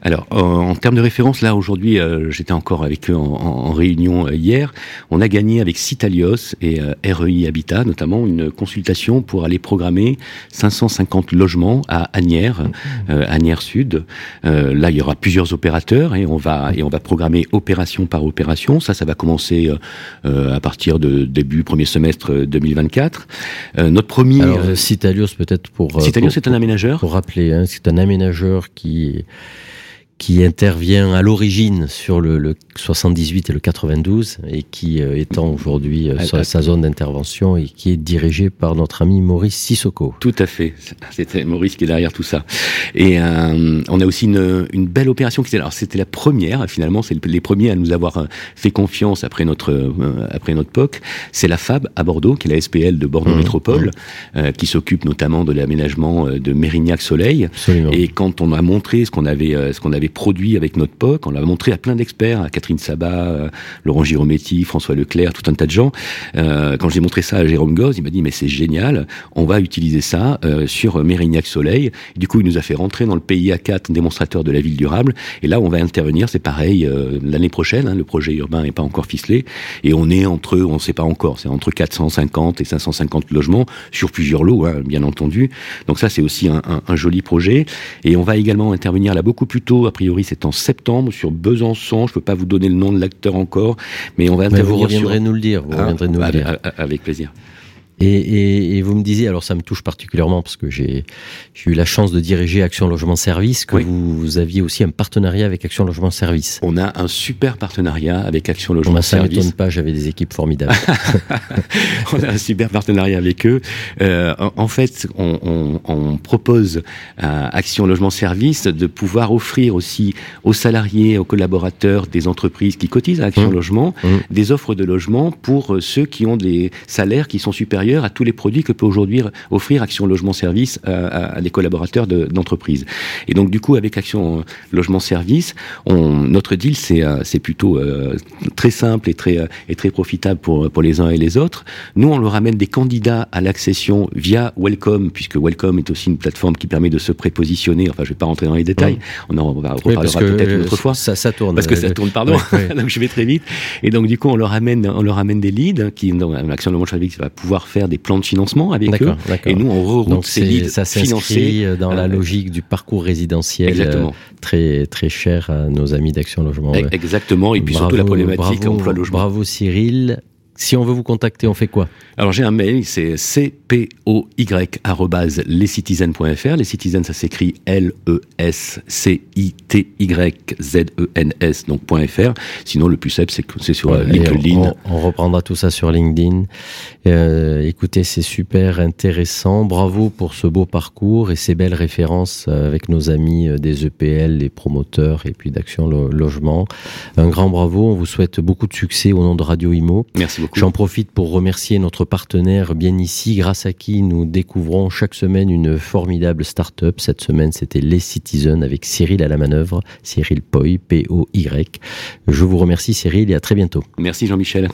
Alors, euh, en termes de référence, là aujourd'hui, euh, j'étais encore avec eux en, en- en réunion euh, hier. On a gagné avec Citalios et euh, REI Habitat, notamment, une consultation pour aller programmer 550 logements à Agnières, euh, Agnières Sud. Euh, là, il y aura plusieurs opérateurs et on va et on va programmer opération par opération. Ça, ça va commencer euh, euh, à partir de début premier semestre euh, 2024. Euh, notre premier Alors, Citalios, peut-être pour. Citalios, c'est un aménageur. Pour rappeler, hein, c'est un aménageur qui qui intervient à l'origine sur le, le 78 et le 92 et qui euh, étend aujourd'hui euh, Ah, sur ah. sa zone d'intervention et qui est dirigé par notre ami Maurice Sissoko. Tout à fait. C'était Maurice qui est derrière tout ça. Et euh, on a aussi une, une belle opération qui était, alors c'était la première finalement, c'est les premiers à nous avoir euh, fait confiance après notre euh, après notre POC. C'est la FAB à Bordeaux, qui est la SPL de Bordeaux Mmh, Métropole, euh, qui s'occupe notamment de l'aménagement de Mérignac Soleil. Absolument. Et quand on a montré ce qu'on avait ce qu'on avait produit avec notre POC, on l'a montré à plein d'experts, à Catherine Sabat, euh, Laurent Girometti, François Leclerc, tout un tas de gens. Euh, quand j'ai montré ça à Jérôme Goz, il m'a dit mais c'est génial, on va utiliser ça euh, sur Mérignac Soleil. Du coup, il nous a fait rentrer dans le PIA 4 démonstrateur de la ville durable. Et là, on va intervenir, c'est pareil euh, l'année prochaine. hein, le projet urbain n'est pas encore ficelé et on est entre, on ne sait pas encore, c'est entre 450 et 550 logements sur plusieurs lots, hein, bien entendu. Donc ça, c'est aussi un- un joli projet. Et on va également intervenir là beaucoup plus tôt. A priori, c'est en septembre sur Besançon. Je peux pas vous donner le nom de l'acteur encore, mais on va Mais vous reviendrez sur... nous le dire. Vous Hein, reviendrez nous le dire. avec plaisir. Et, et, et vous me disiez, alors ça me touche particulièrement parce que j'ai eu la chance de diriger Action Logement Service, que vous, vous aviez aussi un partenariat avec Action Logement Service. On a un super partenariat avec Action Logement Moi, ça Service. m'étonne pas, j'avais des équipes formidables. on a un super partenariat avec eux. Euh, en, en fait, on, on, on propose à Action Logement Service de pouvoir offrir aussi aux salariés, aux collaborateurs des entreprises qui cotisent à Action Mmh. Logement des offres de logement pour euh, ceux qui ont des salaires qui sont supérieurs à tous les produits que peut aujourd'hui offrir Action Logement Service à, à des collaborateurs de- d'entreprises. Et donc du coup, avec Action Logement Service, on, notre deal c'est euh, c'est plutôt euh, très simple et très euh, et très profitable pour pour les uns et les autres. Nous, on leur amène des candidats à l'accession via Welcome, puisque Welcome est aussi une plateforme qui permet de se prépositionner. Enfin, je vais pas rentrer dans les détails. On en va Oui, reparlera peut-être une euh, autre fois. Ça, ça tourne. Parce que ça tourne, pardon. donc je vais très vite. Et donc du coup, on leur amène, on leur amène des leads hein, qui, dans l'action de Service va pouvoir faire des plans de financement avec eux. Et nous, on reroute ces leads ça financés dans la euh, logique du parcours résidentiel Exactement. euh, très très cher à nos amis d'Action Logement. ouais. Exactement. Et puis surtout la problématique bravo, emploi-logement. Bravo Cyril. Si on veut vous contacter, on fait quoi? Alors j'ai un mail, c'est cpoy@lescitizens.fr. Les Citizens, ça s'écrit L E S C I T Y Z E N S donc .fr. Sinon le plus simple c'est que c'est sur euh, Ouais, LinkedIn. On, on reprendra tout ça sur LinkedIn. Euh, écoutez, c'est super intéressant. Bravo pour ce beau parcours et ces belles références euh, avec nos amis des EPL, les promoteurs et puis d'Action Lo- Logement. Un grand bravo. On vous souhaite beaucoup de succès au nom de Radio Imo. Merci beaucoup. J'en profite pour remercier notre partenaire bien ici, grâce à qui nous découvrons chaque semaine une formidable start-up. Cette semaine, c'était Les Citizens avec Cyril à la manœuvre, Cyril Poy, P-O-Y. Je vous remercie Cyril et à très bientôt. Merci Jean-Michel.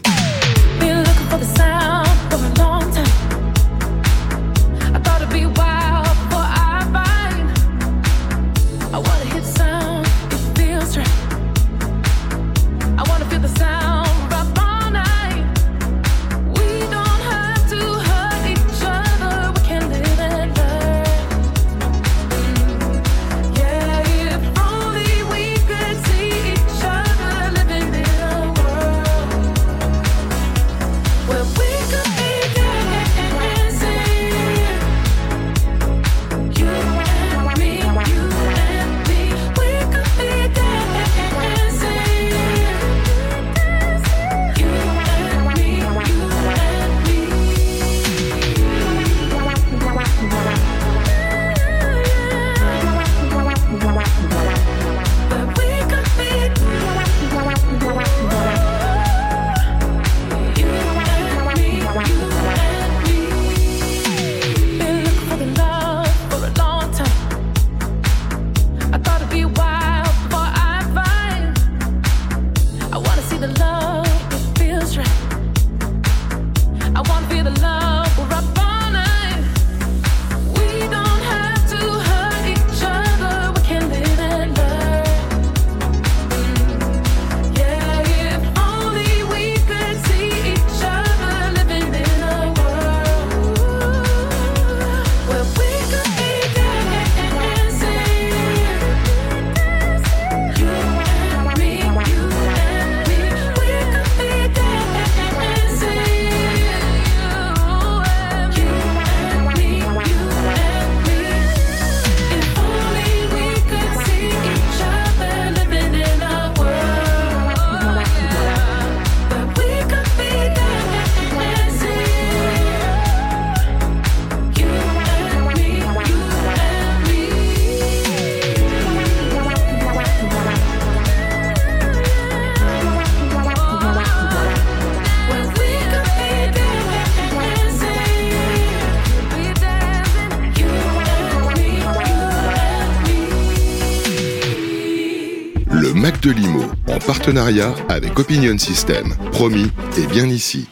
Avec Opinion System. Promis, et bien ici.